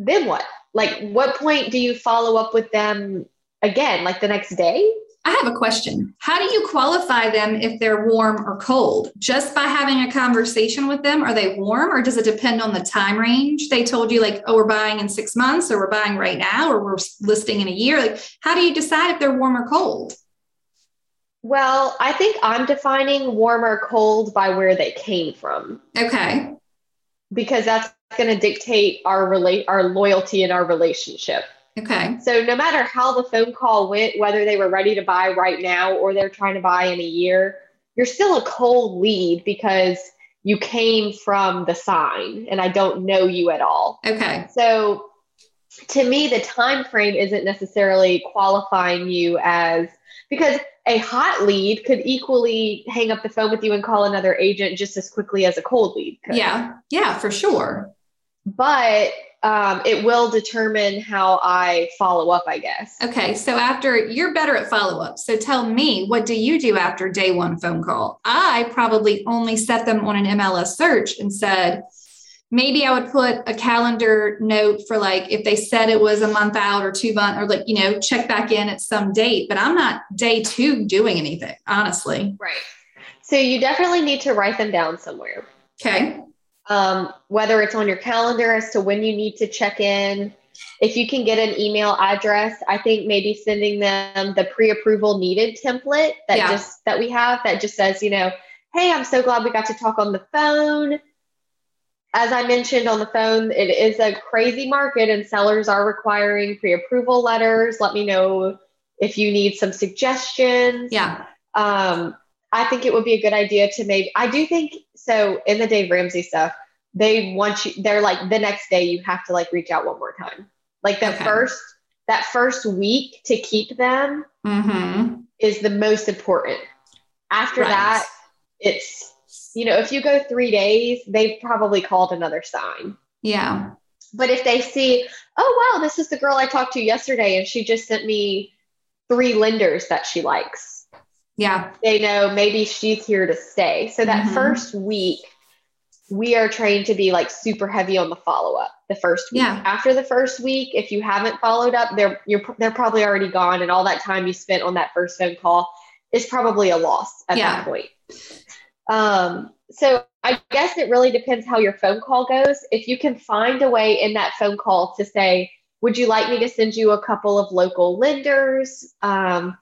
Then what? Like, what point do you follow up with them again? Like the next day? I have a question. How do you qualify them if they're warm or cold? Just by having a conversation with them, are they warm or does it depend on the time range? They told you, like, oh, we're buying in six months or we're buying right now or we're listing in a year. Like, how do you decide if they're warm or cold? Well, I think I'm defining warm or cold by where they came from. Okay. Because that's going to dictate our relate our loyalty in our relationship. Okay. So no matter how the phone call went, whether they were ready to buy right now or they're trying to buy in a year, you're still a cold lead because you came from the sign and I don't know you at all. Okay. So to me the time frame isn't necessarily qualifying you as because a hot lead could equally hang up the phone with you and call another agent just as quickly as a cold lead could. Yeah. Yeah, for sure. But um, it will determine how I follow up, I guess. Okay. So after you're better at follow up. So tell me, what do you do after day one phone call? I probably only set them on an MLS search and said, maybe I would put a calendar note for like if they said it was a month out or two months or like, you know, check back in at some date, but I'm not day two doing anything, honestly. Right. So you definitely need to write them down somewhere. Okay um, whether it's on your calendar as to when you need to check in. If you can get an email address, I think maybe sending them the pre-approval needed template that yeah. just that we have that just says, you know, hey, I'm so glad we got to talk on the phone. As I mentioned on the phone, it is a crazy market and sellers are requiring pre-approval letters. Let me know if you need some suggestions. Yeah. Um, I think it would be a good idea to maybe, I do think so in the Dave Ramsey stuff, they want you, they're like the next day you have to like reach out one more time. Like the okay. first, that first week to keep them mm-hmm. is the most important. After right. that, it's, you know, if you go three days, they've probably called another sign. Yeah. But if they see, oh, wow, this is the girl I talked to yesterday and she just sent me three lenders that she likes yeah. They know maybe she's here to stay. So that mm-hmm. first week, we are trained to be like super heavy on the follow up the first week. Yeah. After the first week, if you haven't followed up, they're you're they're probably already gone, and all that time you spent on that first phone call is probably a loss at yeah. that point. Um, so I guess it really depends how your phone call goes. If you can find a way in that phone call to say, "Would you like me to send you a couple of local lenders?" Um,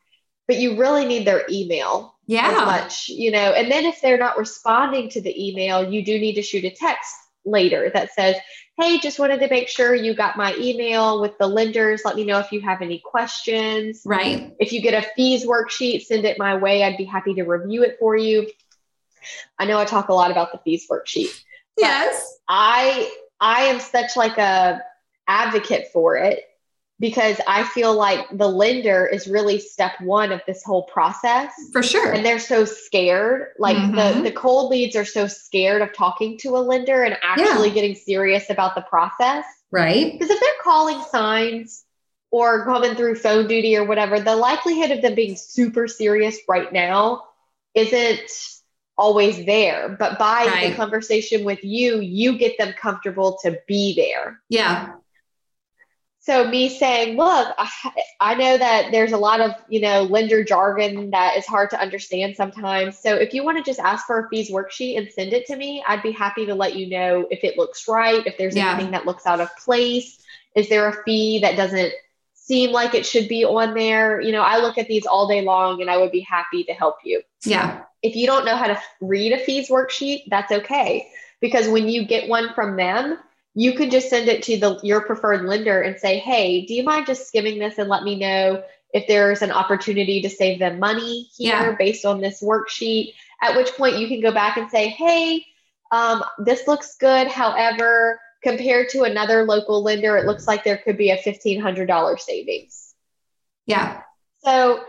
but you really need their email yeah. much you know and then if they're not responding to the email you do need to shoot a text later that says hey just wanted to make sure you got my email with the lenders. Let me know if you have any questions. Right. If you get a fees worksheet send it my way. I'd be happy to review it for you. I know i talk a lot about the fees worksheet yes. I i am such like a advocate for it because I feel like the lender is really step one of this whole process. For sure. And they're so scared. Like mm-hmm. the, the cold leads are so scared of talking to a lender and actually yeah. getting serious about the process. Right. Because if they're calling signs or coming through phone duty or whatever, the likelihood of them being super serious right now isn't always there. But by right. the conversation with you, you get them comfortable to be there. Yeah so me saying look I, I, know that there's a lot of you know lender jargon that is hard to understand sometimes. So if you want to just ask for a fees worksheet and send it to me i'd be happy to let you know if it looks right if there's yeah. anything that looks out of place. Is there a fee that doesn't seem like it should be on there? You know i look at these all day long and i would be happy to help you. Yeah. If you don't know how to read a fees worksheet that's okay. Because when you get one from them you could just send it to the your preferred lender and say, "Hey, do you mind just skimming this and let me know if there's an opportunity to save them money here yeah. based on this worksheet?" At which point you can go back and say, "Hey, um, this looks good. However, compared to another local lender, it looks like there could be a fifteen hundred dollar savings." Yeah. So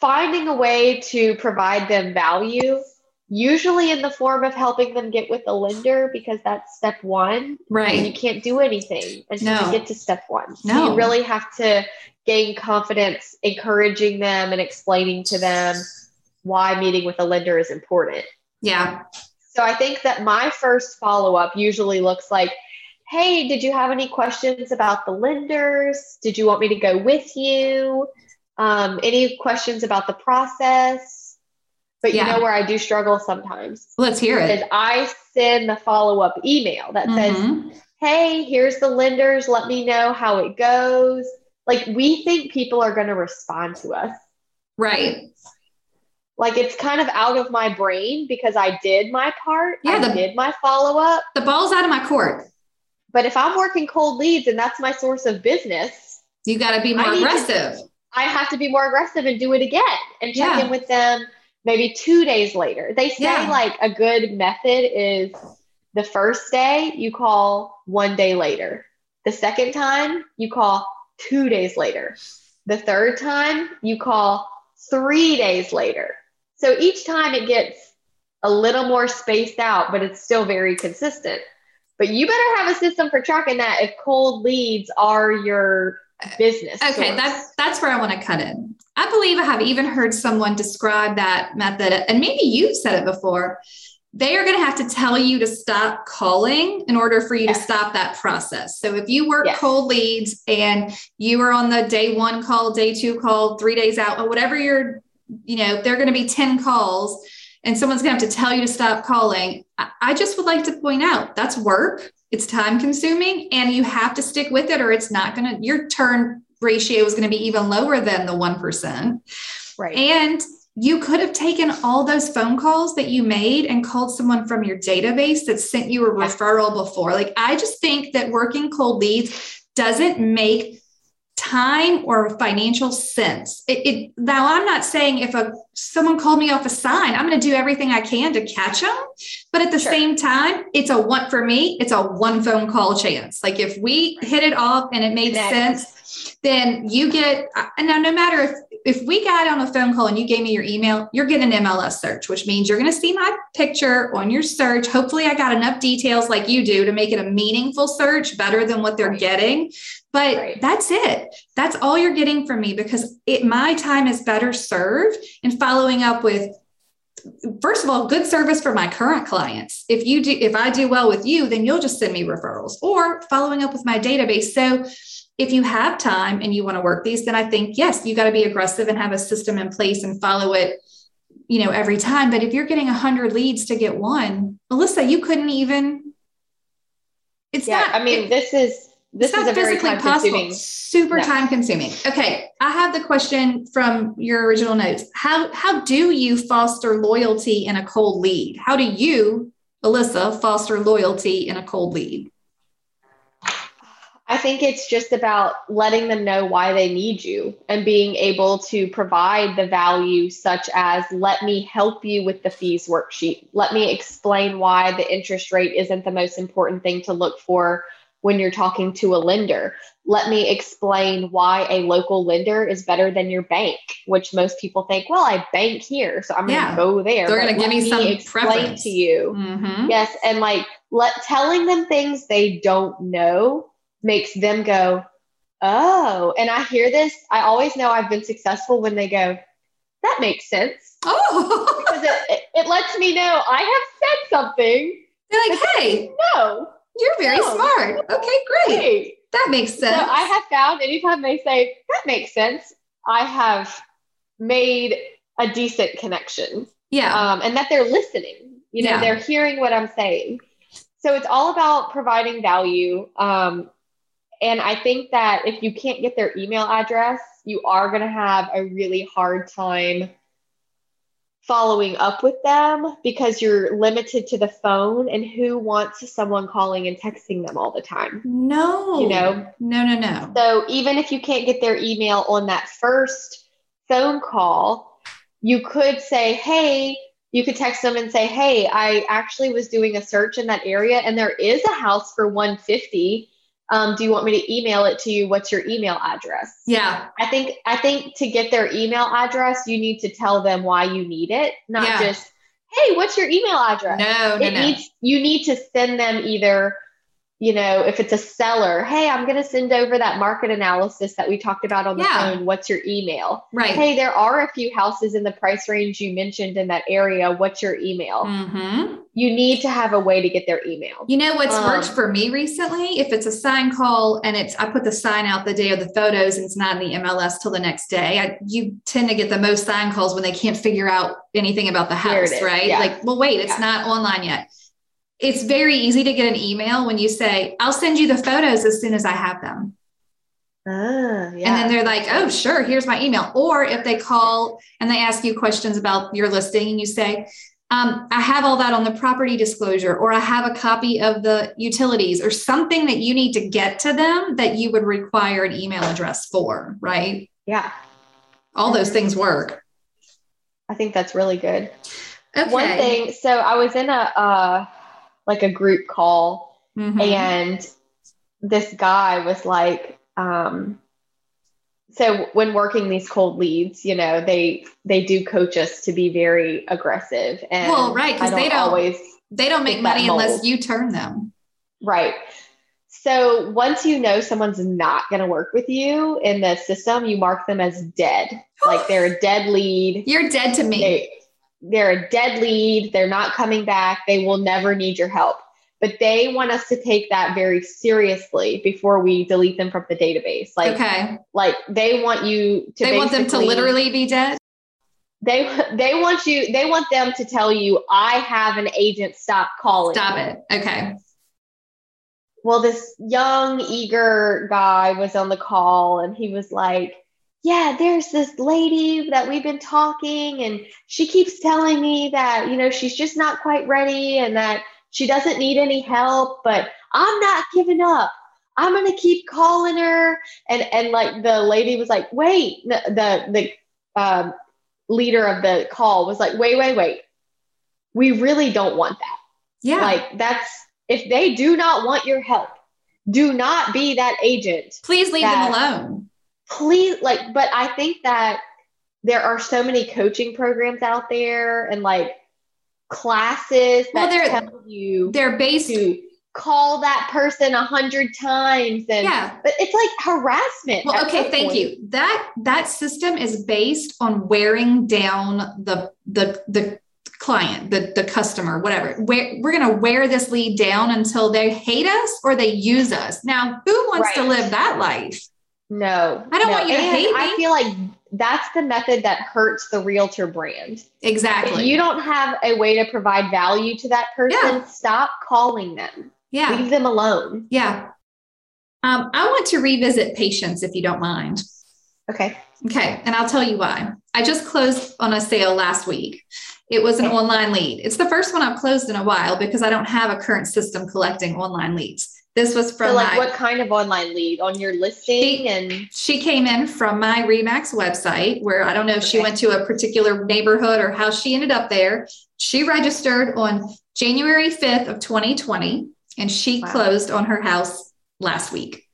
finding a way to provide them value usually in the form of helping them get with a lender because that's step one. And you can't do anything until No. you get to step one. So No. you really have to gain confidence, encouraging them and explaining to them why meeting with a lender is important. Yeah. So I think that my first follow up usually looks like, hey, did you have any questions about the lenders? Did you want me to go with you? Um, any questions about the process? But you know where I do struggle sometimes Let's hear it. Is. I send the follow up email that says, Mhm. hey, here's the lenders. Let me know how it goes. Like, we think people are going to respond to us. Right. Like, it's kind of out of my brain because I did my part. Yeah, I did my follow up. The ball's out of my court. But if I'm working cold leads and that's my source of business, You got to be I more to- aggressive. I have to be more aggressive and do it again and check Yeah. in with them maybe two days later. They say Yeah. like a good method is the first day you call one day later. The second time you call two days later. The third time you call three days later. So each time it gets a little more spaced out, but it's still very consistent. But you better have a system for tracking that if cold leads are your business. Okay, source. that's that's where I want to cut in. I believe I have even heard someone describe that method, and maybe you've said it before. They are going to have to tell you to stop calling in order for you to stop that process. So if you work Yes. cold leads and you are on the day one call, day two call, three days out, or whatever you're, you know, they're going to be 10 calls and someone's going to have to tell you to stop calling. I just would like to point out that's work. It's time consuming and you have to stick with it or it's not going to, your turn ratio is going to be even lower than the 1%. right. And you could have taken all those phone calls that you made and called someone from your database that sent you a referral before. Like, I just think that working cold leads doesn't make time or financial sense. It, it now I'm not saying if a someone called me off a sign, I'm going to do everything I can to catch them, but at the Sure. same time, it's a one for me, it's a one phone call chance. Like if we hit it off and it made Connect. sense, then you get and now no matter if if we got on a phone call and you gave me your email, you're getting an MLS search, which means you're going to see my picture on your search. Hopefully, I got enough details like you do to make it a meaningful search better than what they're getting. But Right. that's it. That's all you're getting from me because it my time is better served in following up with first of all good service for my current clients if you do if i do well with you then you'll just send me referrals or following up with my database so if you have time and you want to work these then i think yes you got to be aggressive and have a system in place and follow it you know every time but if you're getting 100 leads to get one melissa you couldn't even it's yeah, not I mean, it- this is this it's is not physically possible. Super No. time consuming. Okay, I have the question from your original notes. How how do you foster loyalty in a cold lead? How do you, Alyssa, foster loyalty in a cold lead? I think it's just about letting them know why they need you and being able to provide the value, such as let me help you with the fees worksheet. Let me explain why the interest rate isn't the most important thing to look for when you're talking to a lender. Let me explain why a local lender is better than your bank, which most people think, well, I bank here, so I'm Yeah. going to go there. They're But gonna give me some explain preference. to you. Mm-hmm. Yes, and like let telling them things they don't know makes them go, "Oh." And I hear this, I always know I've been successful when they go, "That makes sense." Oh, Because it, it, it lets me know I have said something. they're like, hey, No. You're very No. smart. Okay, great. Hey. That makes So sense. I have found anytime they say, "That makes sense," I have made a decent connection. yeah. um, and that they're listening. You know, Yeah. they're hearing what I'm saying. So it's all about providing value. Um, and I think that if you can't get their email address, you are going to have a really hard time following up with them because you're limited to the phone and who wants someone calling and texting them all the time. no. You know, No, no, no. so even if you can't get their email on that first phone call, you could say, hey, you could text them and say, hey, I actually was doing a search in that area and there is a house for 150. Um, do you want me to email it to you? What's your email address? Yeah. I think I think to get their email address, you need to tell them why you need it, not Yeah. just, hey, what's your email address? No, no, it no. needs you need to send them either you know if it's a seller hey i'm going to send over that market analysis that we talked about on the Yeah. phone what's your email right. hey there are a few houses in the price range you mentioned in that area what's your email hmm you need to have a way to get their email You know what's Um, worked for me recently? If it's a sign call and it's I put the sign out the day of the photos and it's not in the MLS till the next day. I, you tend to get the most sign calls when they can't figure out anything about the house, right? yeah. Like, well, wait, it's Yeah. not online yet. It's very easy to get an email when you say, "I'll send you the photos as soon as I have them." ah, yeah. And then they're like, oh, sure, here's my email. Or if they call and they ask you questions about your listing and you say, um, I have all that on the property disclosure, or I have a copy of the utilities, or something that you need to get to them that you would require an email address for, right? yeah All those things work. i think that's really good Okay. one thing so i was in a uh like a group call Mhm. and this guy was like um so when working these cold leads you know they they do coach us to be very aggressive and Well, right because they don't- always they don't make money unless you turn them. right so once you know someone's not going to work with you in the system you mark them as dead [gasps] like they're a dead lead You're dead to me. they, they're a dead lead they're not coming back they will never need your help but they want us to take that very seriously before we delete them from the database like okay. like they want you to They want them to literally be dead. they they want you they want them to tell you i have an agent stop calling Stop it. Okay. well this young eager guy was on the call and he was like yeah there's this lady that we've been talking and she keeps telling me that you know she's just not quite ready and that she doesn't need any help but i'm not giving up i'm going to keep calling her and and like the lady was like wait the the, the um, leader of the call was like wait wait wait we really don't want that Yeah. like that's if they do not want your help, do not be that agent. Please leave that- them alone. Please like but I think that there are so many coaching programs out there and like classes Well, that tell you They're based. to call that person a hundred times and Yeah. but it's like harassment. Well, okay, thank point. you. That that system is based on wearing down the the the client, the the customer, whatever. Where we're gonna wear this lead down until they hate us or they use us. Now, who wants to live that life? No. I don't no. want you to and hate I feel like that's the method that hurts the realtor brand. If Exactly. you don't have a way to provide value to that person, Yeah. stop calling them. yeah. Leave them alone. Yeah. Um, I want to revisit patience if you don't mind. Okay. Okay. And I'll tell you why. I just closed on a sale last week. It was an Okay. online lead. It's the first one I've closed in a while because I don't have a current system collecting online leads. This was from so, like, my, what kind of online lead on your listing? and she came in from my Remax website where I don't know if she went to a particular neighborhood or how she ended up there. She registered on January 5th of 2020 and she Wow. closed on her house last week.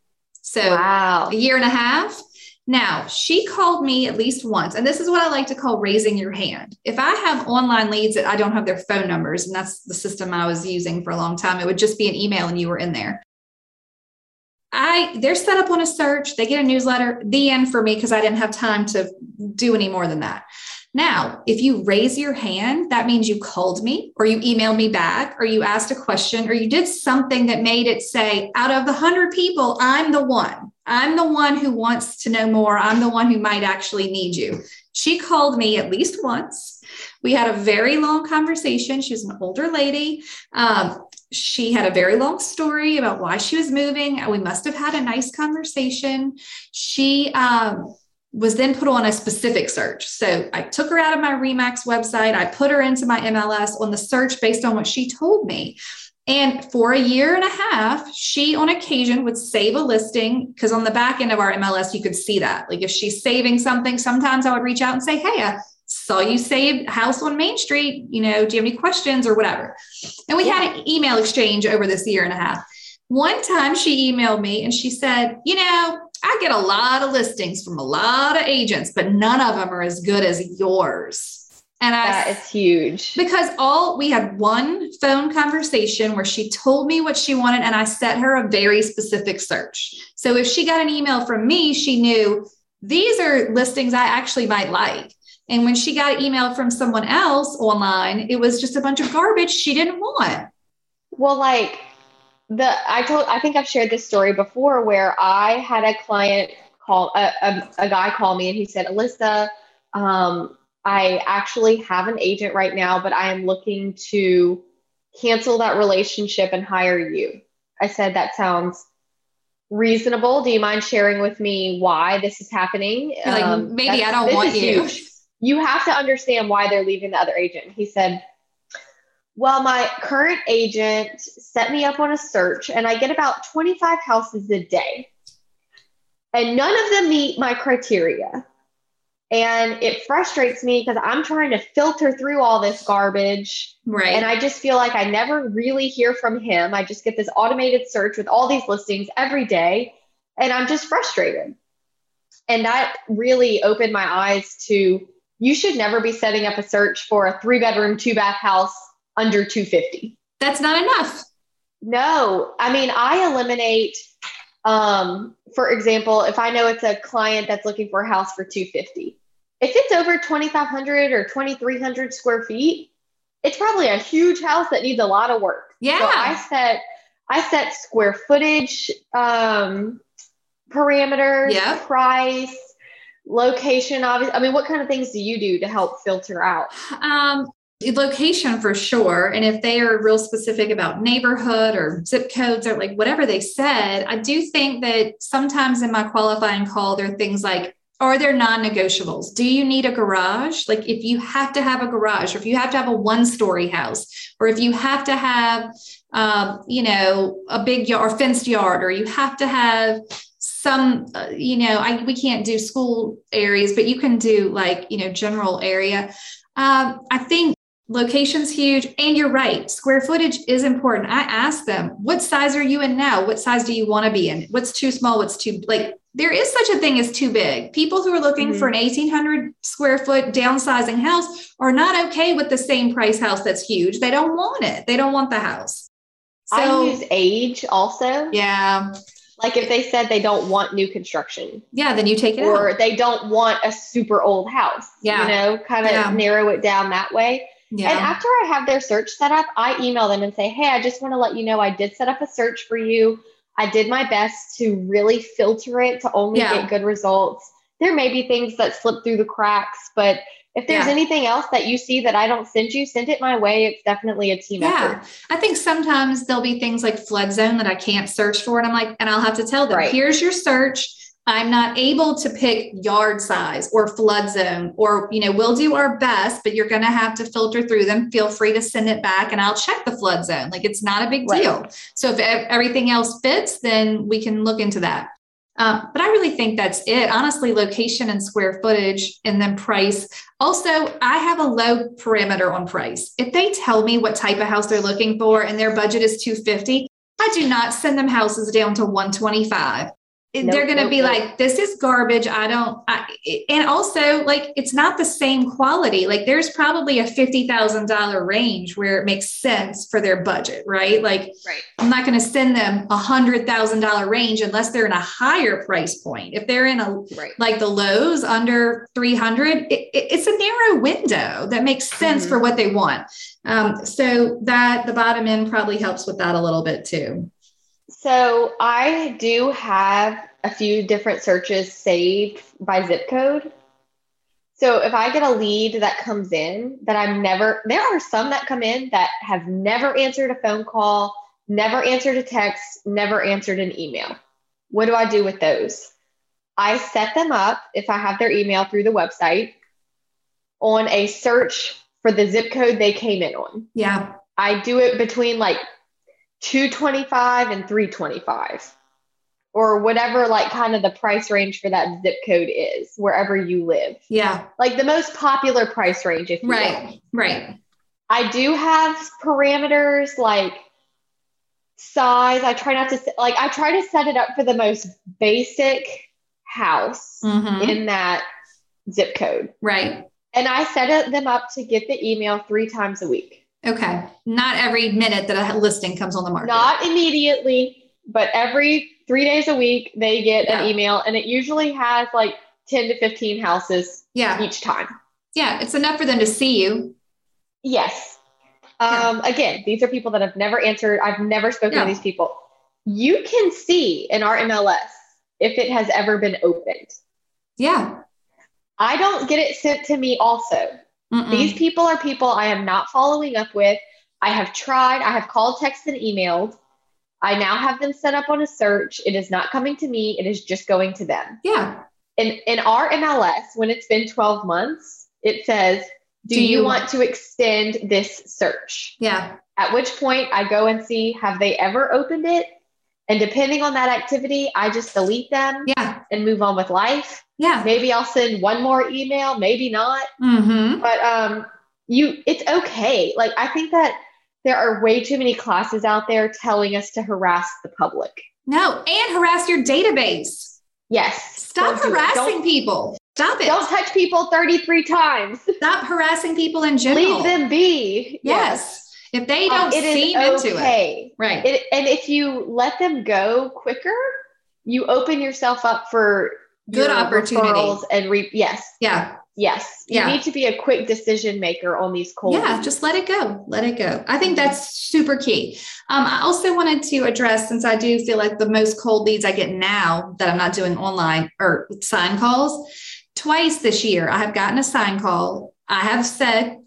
So wow. a year and a half. Now, she called me at least once, and this is what I like to call raising your hand. If I have online leads that I don't have their phone numbers, and that's the system I was using for a long time, it would just be an email and you were in there. I they're set up on a search, they get a newsletter, the end for me because I didn't have time to do any more than that. Now, if you raise your hand, that means you called me or you emailed me back or you asked a question or you did something that made it say, out of the 100 people, I'm the one. I'm the one who wants to know more. I'm the one who might actually need you. She called me at least once. We had a very long conversation. She was an older lady. Um, she had a very long story about why she was moving. We must have had a nice conversation. She um, was then put on a specific search. So I took her out of my Remax website. I put her into my MLS on the search based on what she told me. And for a year and a half, she on occasion would save a listing because on the back end of our MLS, you could see that. Like if she's saving something, sometimes I would reach out and say, Hey, I saw you saved house on Main Street. You know, do you have any questions or whatever? And we had an email exchange over this year and a half. One time she emailed me and she said, You know, I get a lot of listings from a lot of agents, but none of them are as good as yours. And I That is huge. because all we had one phone conversation where she told me what she wanted and I set her a very specific search. So if she got an email from me, she knew these are listings I actually might like. And when she got an email from someone else online, it was just a bunch of garbage she didn't want. Well, like the I told I think I've shared this story before where I had a client call a, a, a guy call me and he said, Alyssa, um, I actually have an agent right now, but I am looking to cancel that relationship and hire you. I said, That sounds reasonable. Do you mind sharing with me why this is happening? Like, Um, maybe I don't want you. huge. You have to understand why they're leaving the other agent. He said, Well, my current agent set me up on a search, and I get about 25 houses a day. And none of them meet my criteria. And it frustrates me because I'm trying to filter through all this garbage. Right. And I just feel like I never really hear from him. I just get this automated search with all these listings every day. And I'm just frustrated. And that really opened my eyes to you should never be setting up a search for a three bedroom, two bath house under 250. That's not enough. No, I mean, I eliminate, um, for example, if I know it's a client that's looking for a house for 250, if it's over 2,500 or 2,300 square feet, it's probably a huge house that needs a lot of work. Yeah. So I set, I set square footage, um, parameters, Yep. price, location. Obviously, I mean, what kind of things do you do to help filter out? Um, location for sure. And if they are real specific about neighborhood or zip codes or like whatever they said, I do think that sometimes in my qualifying call, there are things like, are there non negotiables? Do you need a garage? Like if you have to have a garage, or if you have to have a one story house, or if you have to have, um, you know, a big yard or fenced yard, or you have to have some, uh, you know, I, we can't do school areas, but you can do like, you know, general area. Um, I think location's huge. And you're right, square footage is important. I ask them, what size are you in now? What size do you want to be in? What's too small? What's too like there is such a thing as too big. People who are looking Mhm. for an 1800 square foot downsizing house are not okay with the same price house that's huge. They don't want it. They don't want the house. I use age also. yeah, Like if they said they don't want new construction yeah. Then you take it or out. they don't want a super old house, Yeah. you know, kind of Yeah. narrow it down that way. Yeah, And after I have their search set up, I email them and say, Hey, I just want to let you know I did set up a search for you. I did my best to really filter it to only Yeah. get good results. There may be things that slip through the cracks, but if there's Yeah. anything else that you see that I don't send you, send it my way. It's definitely a team Yeah. effort. I think sometimes there'll be things like flood zone that I can't search for. And I'm like, and I'll have to tell them, Right. here's your search. I'm not able to pick yard size or flood zone, or, you know, we'll do our best, but you're going to have to filter through them. Feel free to send it back and I'll check the flood zone. Like it's not a big Right. deal. So if everything else fits, then we can look into that. Um, but I really think that's it. Honestly, location and square footage and then price. Also, I have a low parameter on price. If they tell me what type of house they're looking for and their budget is 250, I do not send them houses down to 125. Nope, they're going to nope, be nope. like, this is garbage. I don't, I, and also like, it's not the same quality. Like there's probably a $50,000 range where it makes sense for their budget, right? Like Right. I'm not going to send them a hundred thousand dollar range unless they're in a higher price point. If they're in a Right. like the lows under 300 it, it- it's a narrow window that makes sense Mhm. for what they want um, so that the bottom end probably helps with that a little bit too So I do have a few different searches saved by zip code. So if I get a lead that comes in that I'm never, there are some that come in that have never answered a phone call, never answered a text, never answered an email. What do I do with those? I set them up, if I have their email through the website, on a search for the zip code they came in on. yeah I do it between like 225 and 325 or whatever like kind of the price range for that zip code is wherever you live. yeah Like the most popular price range if you will. right right I do have parameters like size. I try not to like I try to set it up for the most basic house Mhm. in that zip code. right And I set them up to get the email three times a week. Okay. Not every minute that a listing comes on the market. Not immediately, but every three days a week, they get Yeah. an email, and it usually has like 10 to 15 houses yeah. each time. Yeah. It's enough for them to see you. Yes. Um, Again, these are people that have never answered. I've never spoken Yeah. to these people. You can see in our MLS if it has ever been opened. Yeah. I don't get it sent to me also. Mm-mm. These people are people I am not following up with. I have tried, I have called, texted, and emailed. I now have them set up on a search. It is not coming to me, it is just going to them. yeah. In, in our MLS, when it's been 12 months, it says, Do, Do you, you want to extend this search? Yeah. At which point I go and see, have they ever opened it? And depending on that activity, I just delete them Yeah. And move on with life. Yeah. Maybe I'll send one more email, maybe not Mm-hmm. but um you it's okay like i think that there are way too many classes out there telling us to harass the public No. And harass your database. yes Stop Don't harassing people. Stop it. don't touch people 33 times Stop harassing people in general. leave them be Yes. If they Um, don't it is seem into it. okay Right. it, and if you let them go quicker you open yourself up for Good opportunities and re- yes yeah. yes you Yeah. need to be a quick decision maker on these cold Yeah, just let it go. Let it go. I think that's super key. Um, I also wanted to address, since I do feel like the most cold leads I get now that I'm not doing online or sign calls, twice this year, I have gotten a sign call. I have said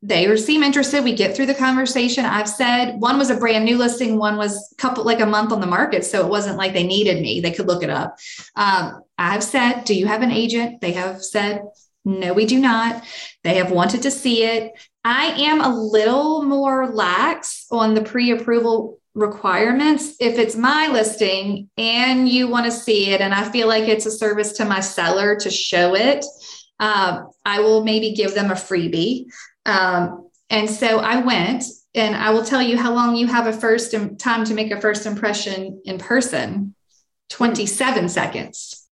they seem interested. We get through the conversation. I've said one was a brand new listing, one was couple like a month on the market. So it wasn't like they needed me. They could look it up. Um, I've said, Do you have an agent? They have said, No, we do not. They have wanted to see it. I am a little more lax on the pre approval requirements. If it's my listing and you want to see it, and I feel like it's a service to my seller to show it, um, I will maybe give them a freebie. Um, and so I went, and I will tell you how long you have a first im- time to make a first impression in person 27 seconds.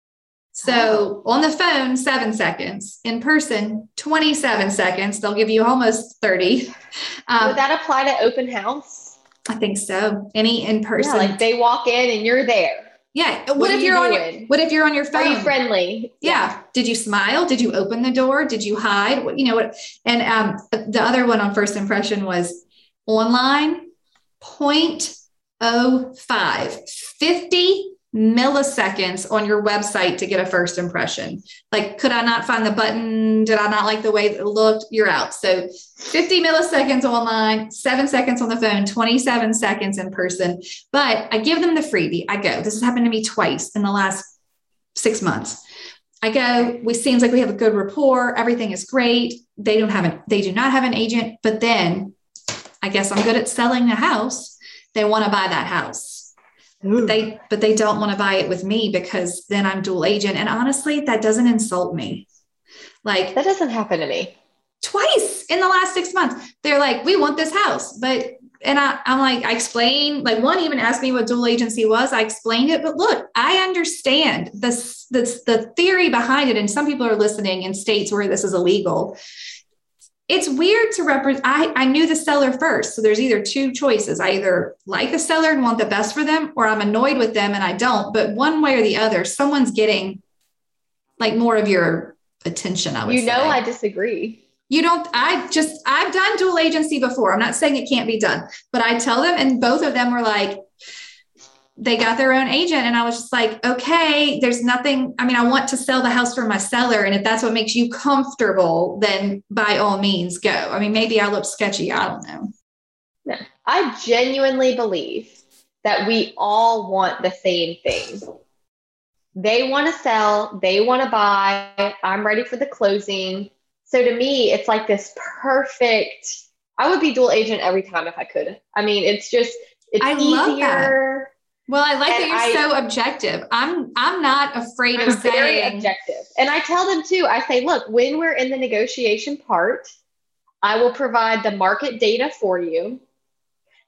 So on the phone, seven seconds. In person, 27 seconds. They'll give you almost 30. [laughs] Um, would that apply to open house I think so. Any in yeah, person. like they walk in and you're there Yeah. What, What if you you're on your, doing? what if you're on your are phone? you friendly yeah. Did you smile? Did you open the door? Did you hide? What you know what? And um, the other one on first impression was online 0.05, 50 milliseconds on your website to get a first impression. Like, could I not find the button? Did I not like the way it looked? You're out. So 50 milliseconds online, seven seconds on the phone, 27 seconds in person. But I give them the freebie. I go. This has happened to me twice in the last six months. I go, we seems like we have a good rapport, everything is great. They don't have an they do not have an agent, but then I guess I'm good at selling the house. They want to buy that house. They but they don't want to buy it with me because then I'm dual agent. And honestly, that doesn't insult me. Like that doesn't happen to me twice in the last six months. They're like, we want this house, but and I, I'm like, I explained, like one even asked me what dual agency was. I explained it, but look, I understand this, this the theory behind it. And some people are listening in states where this is illegal. It's weird to represent. I, I knew the seller first. So there's either two choices. I either like a seller and want the best for them, or I'm annoyed with them and I don't. But one way or the other, someone's getting like more of your attention. I would you know say. i disagree You don't, I just, I've done dual agency before. I'm not saying it can't be done, but I tell them, and both of them were like, they got their own agent. And I was just like, okay, there's nothing. I mean, I want to sell the house for my seller. And if that's what makes you comfortable, then by all means go. I mean, maybe I look sketchy. I don't know. I genuinely believe that we all want the same thing. They want to sell, they want to buy. I'm ready for the closing. So to me, it's like this perfect. I would be dual agent every time if I could. I mean, it's just it's I love easier. Well, I like that you're I- so objective. I'm, I'm not afraid I'm of very saying, objective. And I tell them too, I say, look, when we're in the negotiation part, I will provide the market data for you.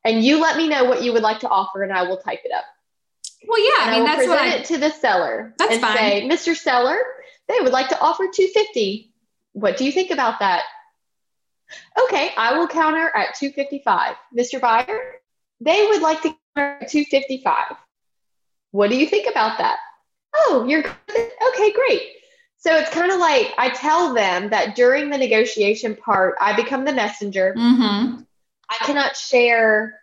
And you let me know what you would like to offer, and I will type it up. well, yeah, and I mean, will that's present what I, it to the seller That's and fine. say, Mr. Seller, they would like to offer 250. what do you think about that? Okay, I will counter at 255. Mr. Buyer, they would like to 255. What do you think about that? Oh, you're good. Okay, great. So it's kind of like I tell them that during the negotiation part, I become the messenger. Mm-hmm. I cannot share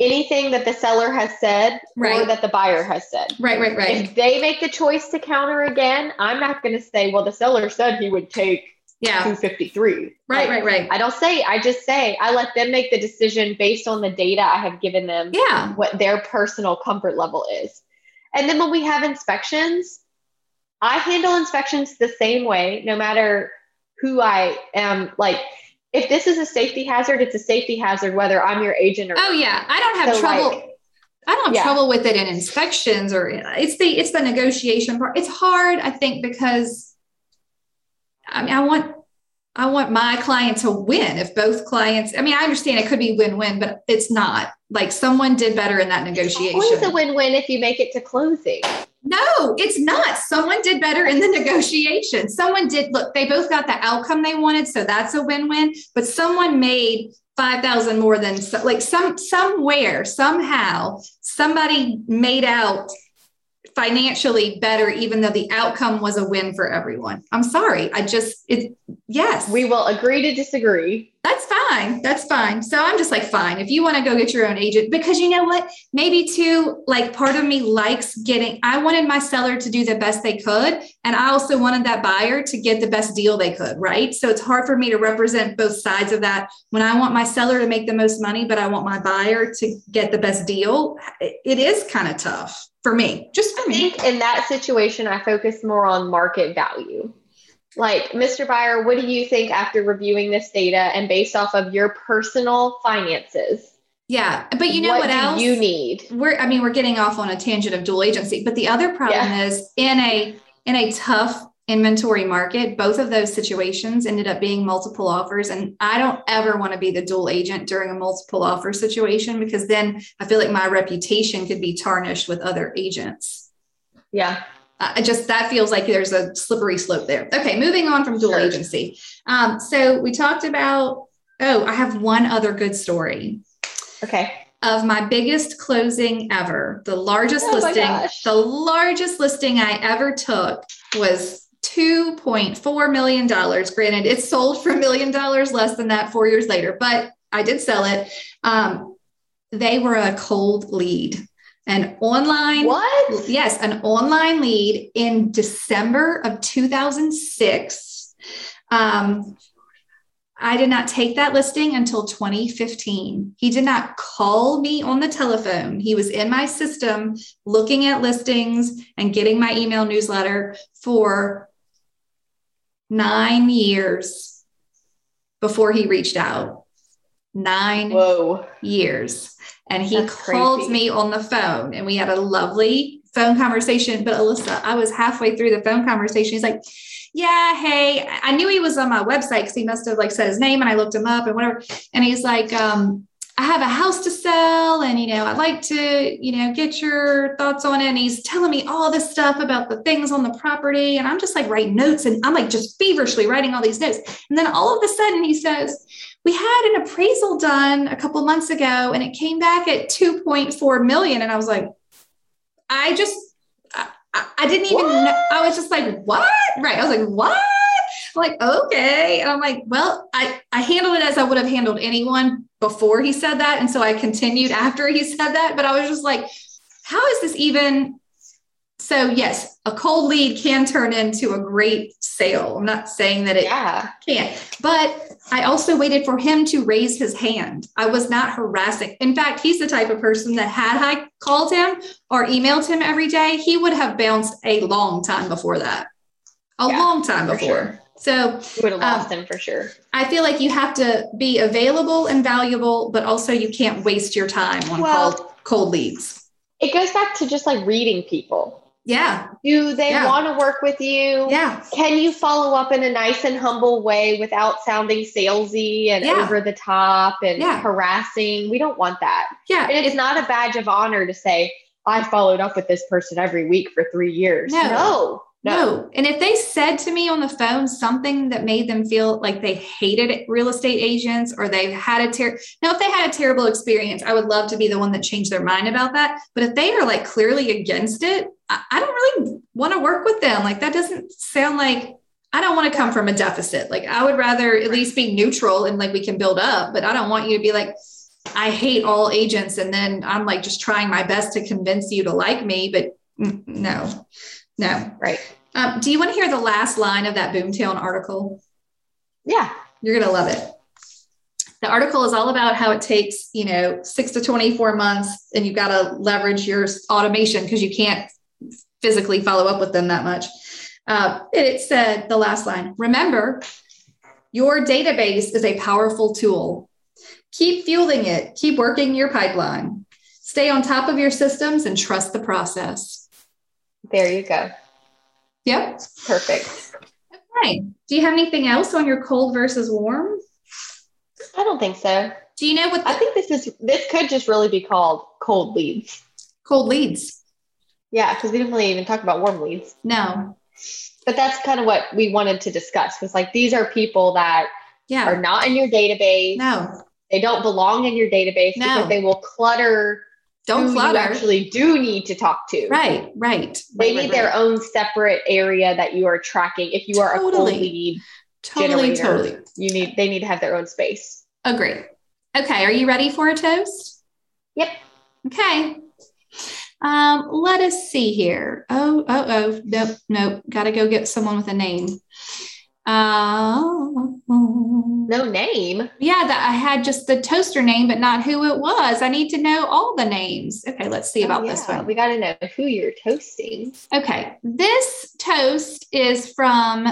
anything that the seller has said or Right. that the buyer has said. Right, right, right. If they make the choice to counter again, I'm not going to say, well, the seller said he would take Yeah. 253. Right, Like, right, right. I don't say, I just say, I let them make the decision based on the data I have given them, Yeah. what their personal comfort level is. And then when we have inspections, I handle inspections the same way, no matter who I am. Like, if this is a safety hazard, it's a safety hazard, whether I'm your agent or Oh yeah. I don't have So, trouble. like- I don't have Yeah. trouble with it in inspections or it's the it's the negotiation part. It's hard, I think, because I mean I want I want my client to win. If both clients, I mean, I understand it could be win-win, but it's not. Like someone did better in that negotiation. Always a win-win if you make it to closing. No, it's not. Someone did better in the negotiation. Someone did look, they both got the outcome they wanted, so that's a win-win, but someone made 5,000 more than like some somewhere somehow somebody made out financially better even though the outcome was a win for everyone. I'm sorry. I just it yes. We will agree to disagree. That's fine. That's fine. So I'm just like, fine. If you want to go get your own agent, because you know what? Maybe too, like part of me likes getting, I wanted my seller to do the best they could. And I also wanted that buyer to get the best deal they could. Right. So it's hard for me to represent both sides of that. When I want my seller to make the most money, but I want my buyer to get the best deal, it it is kind of tough for me, just for I me. think in that situation, I focus more on market value. Like, Mr. Buyer, what do you think after reviewing this data and based off of your personal finances? Yeah. But you know what, do else? you need? we're i mean we're getting off on a tangent of dual agency but the other problem is in a in a tough inventory market both of those situations ended up being multiple offers and i don't ever want to be the dual agent during a multiple offer situation because then i feel like my reputation could be tarnished with other agents Yeah. I just that feels like there's a slippery slope there. Okay, moving on from dual Sure. agency. Um, so we talked about. Oh, I have one other good story Okay. of my biggest closing ever. The largest Oh listing, the largest listing I ever took was $2.4 million. Granted, it sold for a million dollars less than that four years later, but I did sell it. Um, they were a cold lead, an online What? Yes, an online lead in December of 2006. Um, I did not take that listing until 2015. He did not call me on the telephone. He was in my system looking at listings and getting my email newsletter for nine years before he reached out. Nine Whoa. years. And he That's called crazy. me on the phone and we had a lovely phone conversation. But Alyssa, I was halfway through the phone conversation. He's like, Yeah, hey, I knew he was on my website because he must have like said his name and I looked him up and whatever. And he's like, um, I have a house to sell and you know, I'd like to, you know, get your thoughts on it. And he's telling me all this stuff about the things on the property. And I'm just like writing notes and I'm like just feverishly writing all these notes. And then all of a sudden he says, we had an appraisal done a couple months ago and it came back at 2.4 million. And I was like, I just, I, I- didn't even What? know. I was just like, what? Right. I was like, what? Like, okay. And I'm like, well, I, I handled it as I would have handled anyone before he said that. And so I continued after he [laughs] said that. But I was just like, how is this even? So, yes, a cold lead can turn into a great sale. I'm not saying that it Yeah. can't. But I also waited for him to raise his hand. I was not harassing. In fact, he's the type of person that had I called him or emailed him every day, he would have bounced a long time before that. A Yeah, long time before. sure. So You would have Um, lost him for sure. I feel like you have to be available and valuable, but also you can't waste your time on Well- cold, cold leads. It goes back to just like reading people. Yeah. Do they Yeah. want to work with you? Yeah. Can you follow up in a nice and humble way without sounding salesy and Yeah. over the top and Yeah. harassing? We don't want that. Yeah. And it's not a badge of honor to say, I followed up with this person every week for three years. No. No. No. And if they said to me on the phone something that made them feel like they hated real estate agents or they've had a ter now if they had a terrible experience, I would love to be the one that changed their mind about that. But if they are like clearly against it, I, I don't really want to work with them. Like that doesn't sound like I don't want to come from a deficit. Like I would rather at least be neutral and like we can build up, but I don't want you to be like, I hate all agents. And then I'm like just trying my best to convince you to like me, but no, no. Right. Um, do you want to hear the last line of that Boomtown article? Yeah. You're going to love it. The article is all about how it takes, you know, six to 24 months and you've got to leverage your automation because you can't physically follow up with them that much. Uh, it said the last line remember, your database is a powerful tool. Keep fueling it, keep working your pipeline. Stay on top of your systems and trust the process. There you go. Yep. Perfect. Okay. Do you have anything else on your cold versus warm? I don't think so. Do you know what the I think this is this could just really be called cold leads. cold leads? Yeah, because we didn't really even talk about warm leads. No. But that's kind of what we wanted to discuss. Was like these are people that Yeah. are not in your database. No. They don't belong in your database No. because they will clutter Don't clutter. you actually do need to talk to. Right. Right. They right, need right, their right. own separate area that you are tracking. If you are a Totally. cold lead, Totally. generator. Totally. you need they need to have their own space. Agree. Okay. Are you ready for a toast? Yep. Okay. Um, let us see here. Oh, oh, oh, nope, nope. Gotta go get someone with a name. Uh, No name. yeah, that I had just the toaster name, but not who it was. I need to know all the names. Okay, let's see about Oh, this one. We got to know who you're toasting. Okay, this toast is from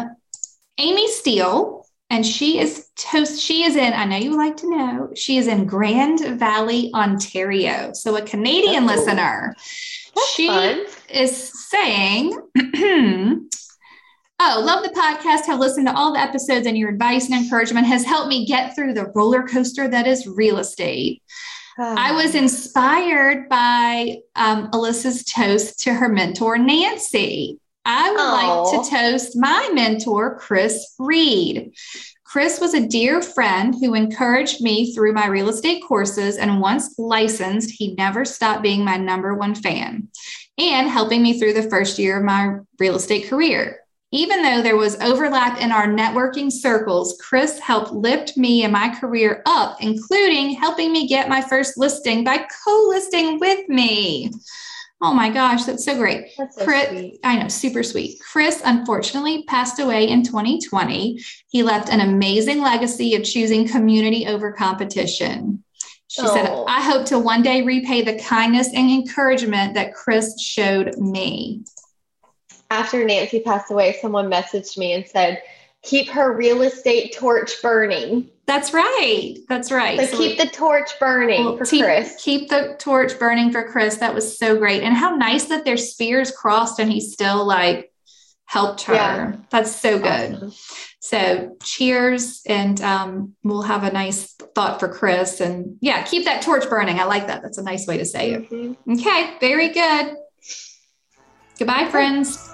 Amy Steele, and she is toast. She is in. I know you would like to know. She is in Grand Valley, Ontario. So a Canadian Oh. listener. That's she fun. is saying. [clears throat] Oh, love the podcast. Have listened to all the episodes, and your advice and encouragement has helped me get through the roller coaster that is real estate. I was inspired by um, Alyssa's toast to her mentor, Nancy. I would Aw. like to toast my mentor, Chris Reed. Chris was a dear friend who encouraged me through my real estate courses, and once licensed, he never stopped being my number one fan and helping me through the first year of my real estate career. Even though there was overlap in our networking circles, Chris helped lift me and my career up, including helping me get my first listing by co listing with me. Oh my gosh, that's so great. That's so Chris, sweet. I know, super sweet. Chris unfortunately passed away in 2020. He left an amazing legacy of choosing community over competition. She said, Oh. I hope to one day repay the kindness and encouragement that Chris showed me. After Nancy passed away, someone messaged me and said, "Keep her real estate torch burning." That's right. That's right. So keep the torch burning Well, for keep, Chris. keep the torch burning for Chris. That was so great. And how nice that their spears crossed and he still like helped her. Yeah. That's so good. Awesome. So cheers. And um, we'll have a nice thought for Chris. And yeah, keep that torch burning. I like that. That's a nice way to say it. Mhm. Okay. Very good. Goodbye, friends.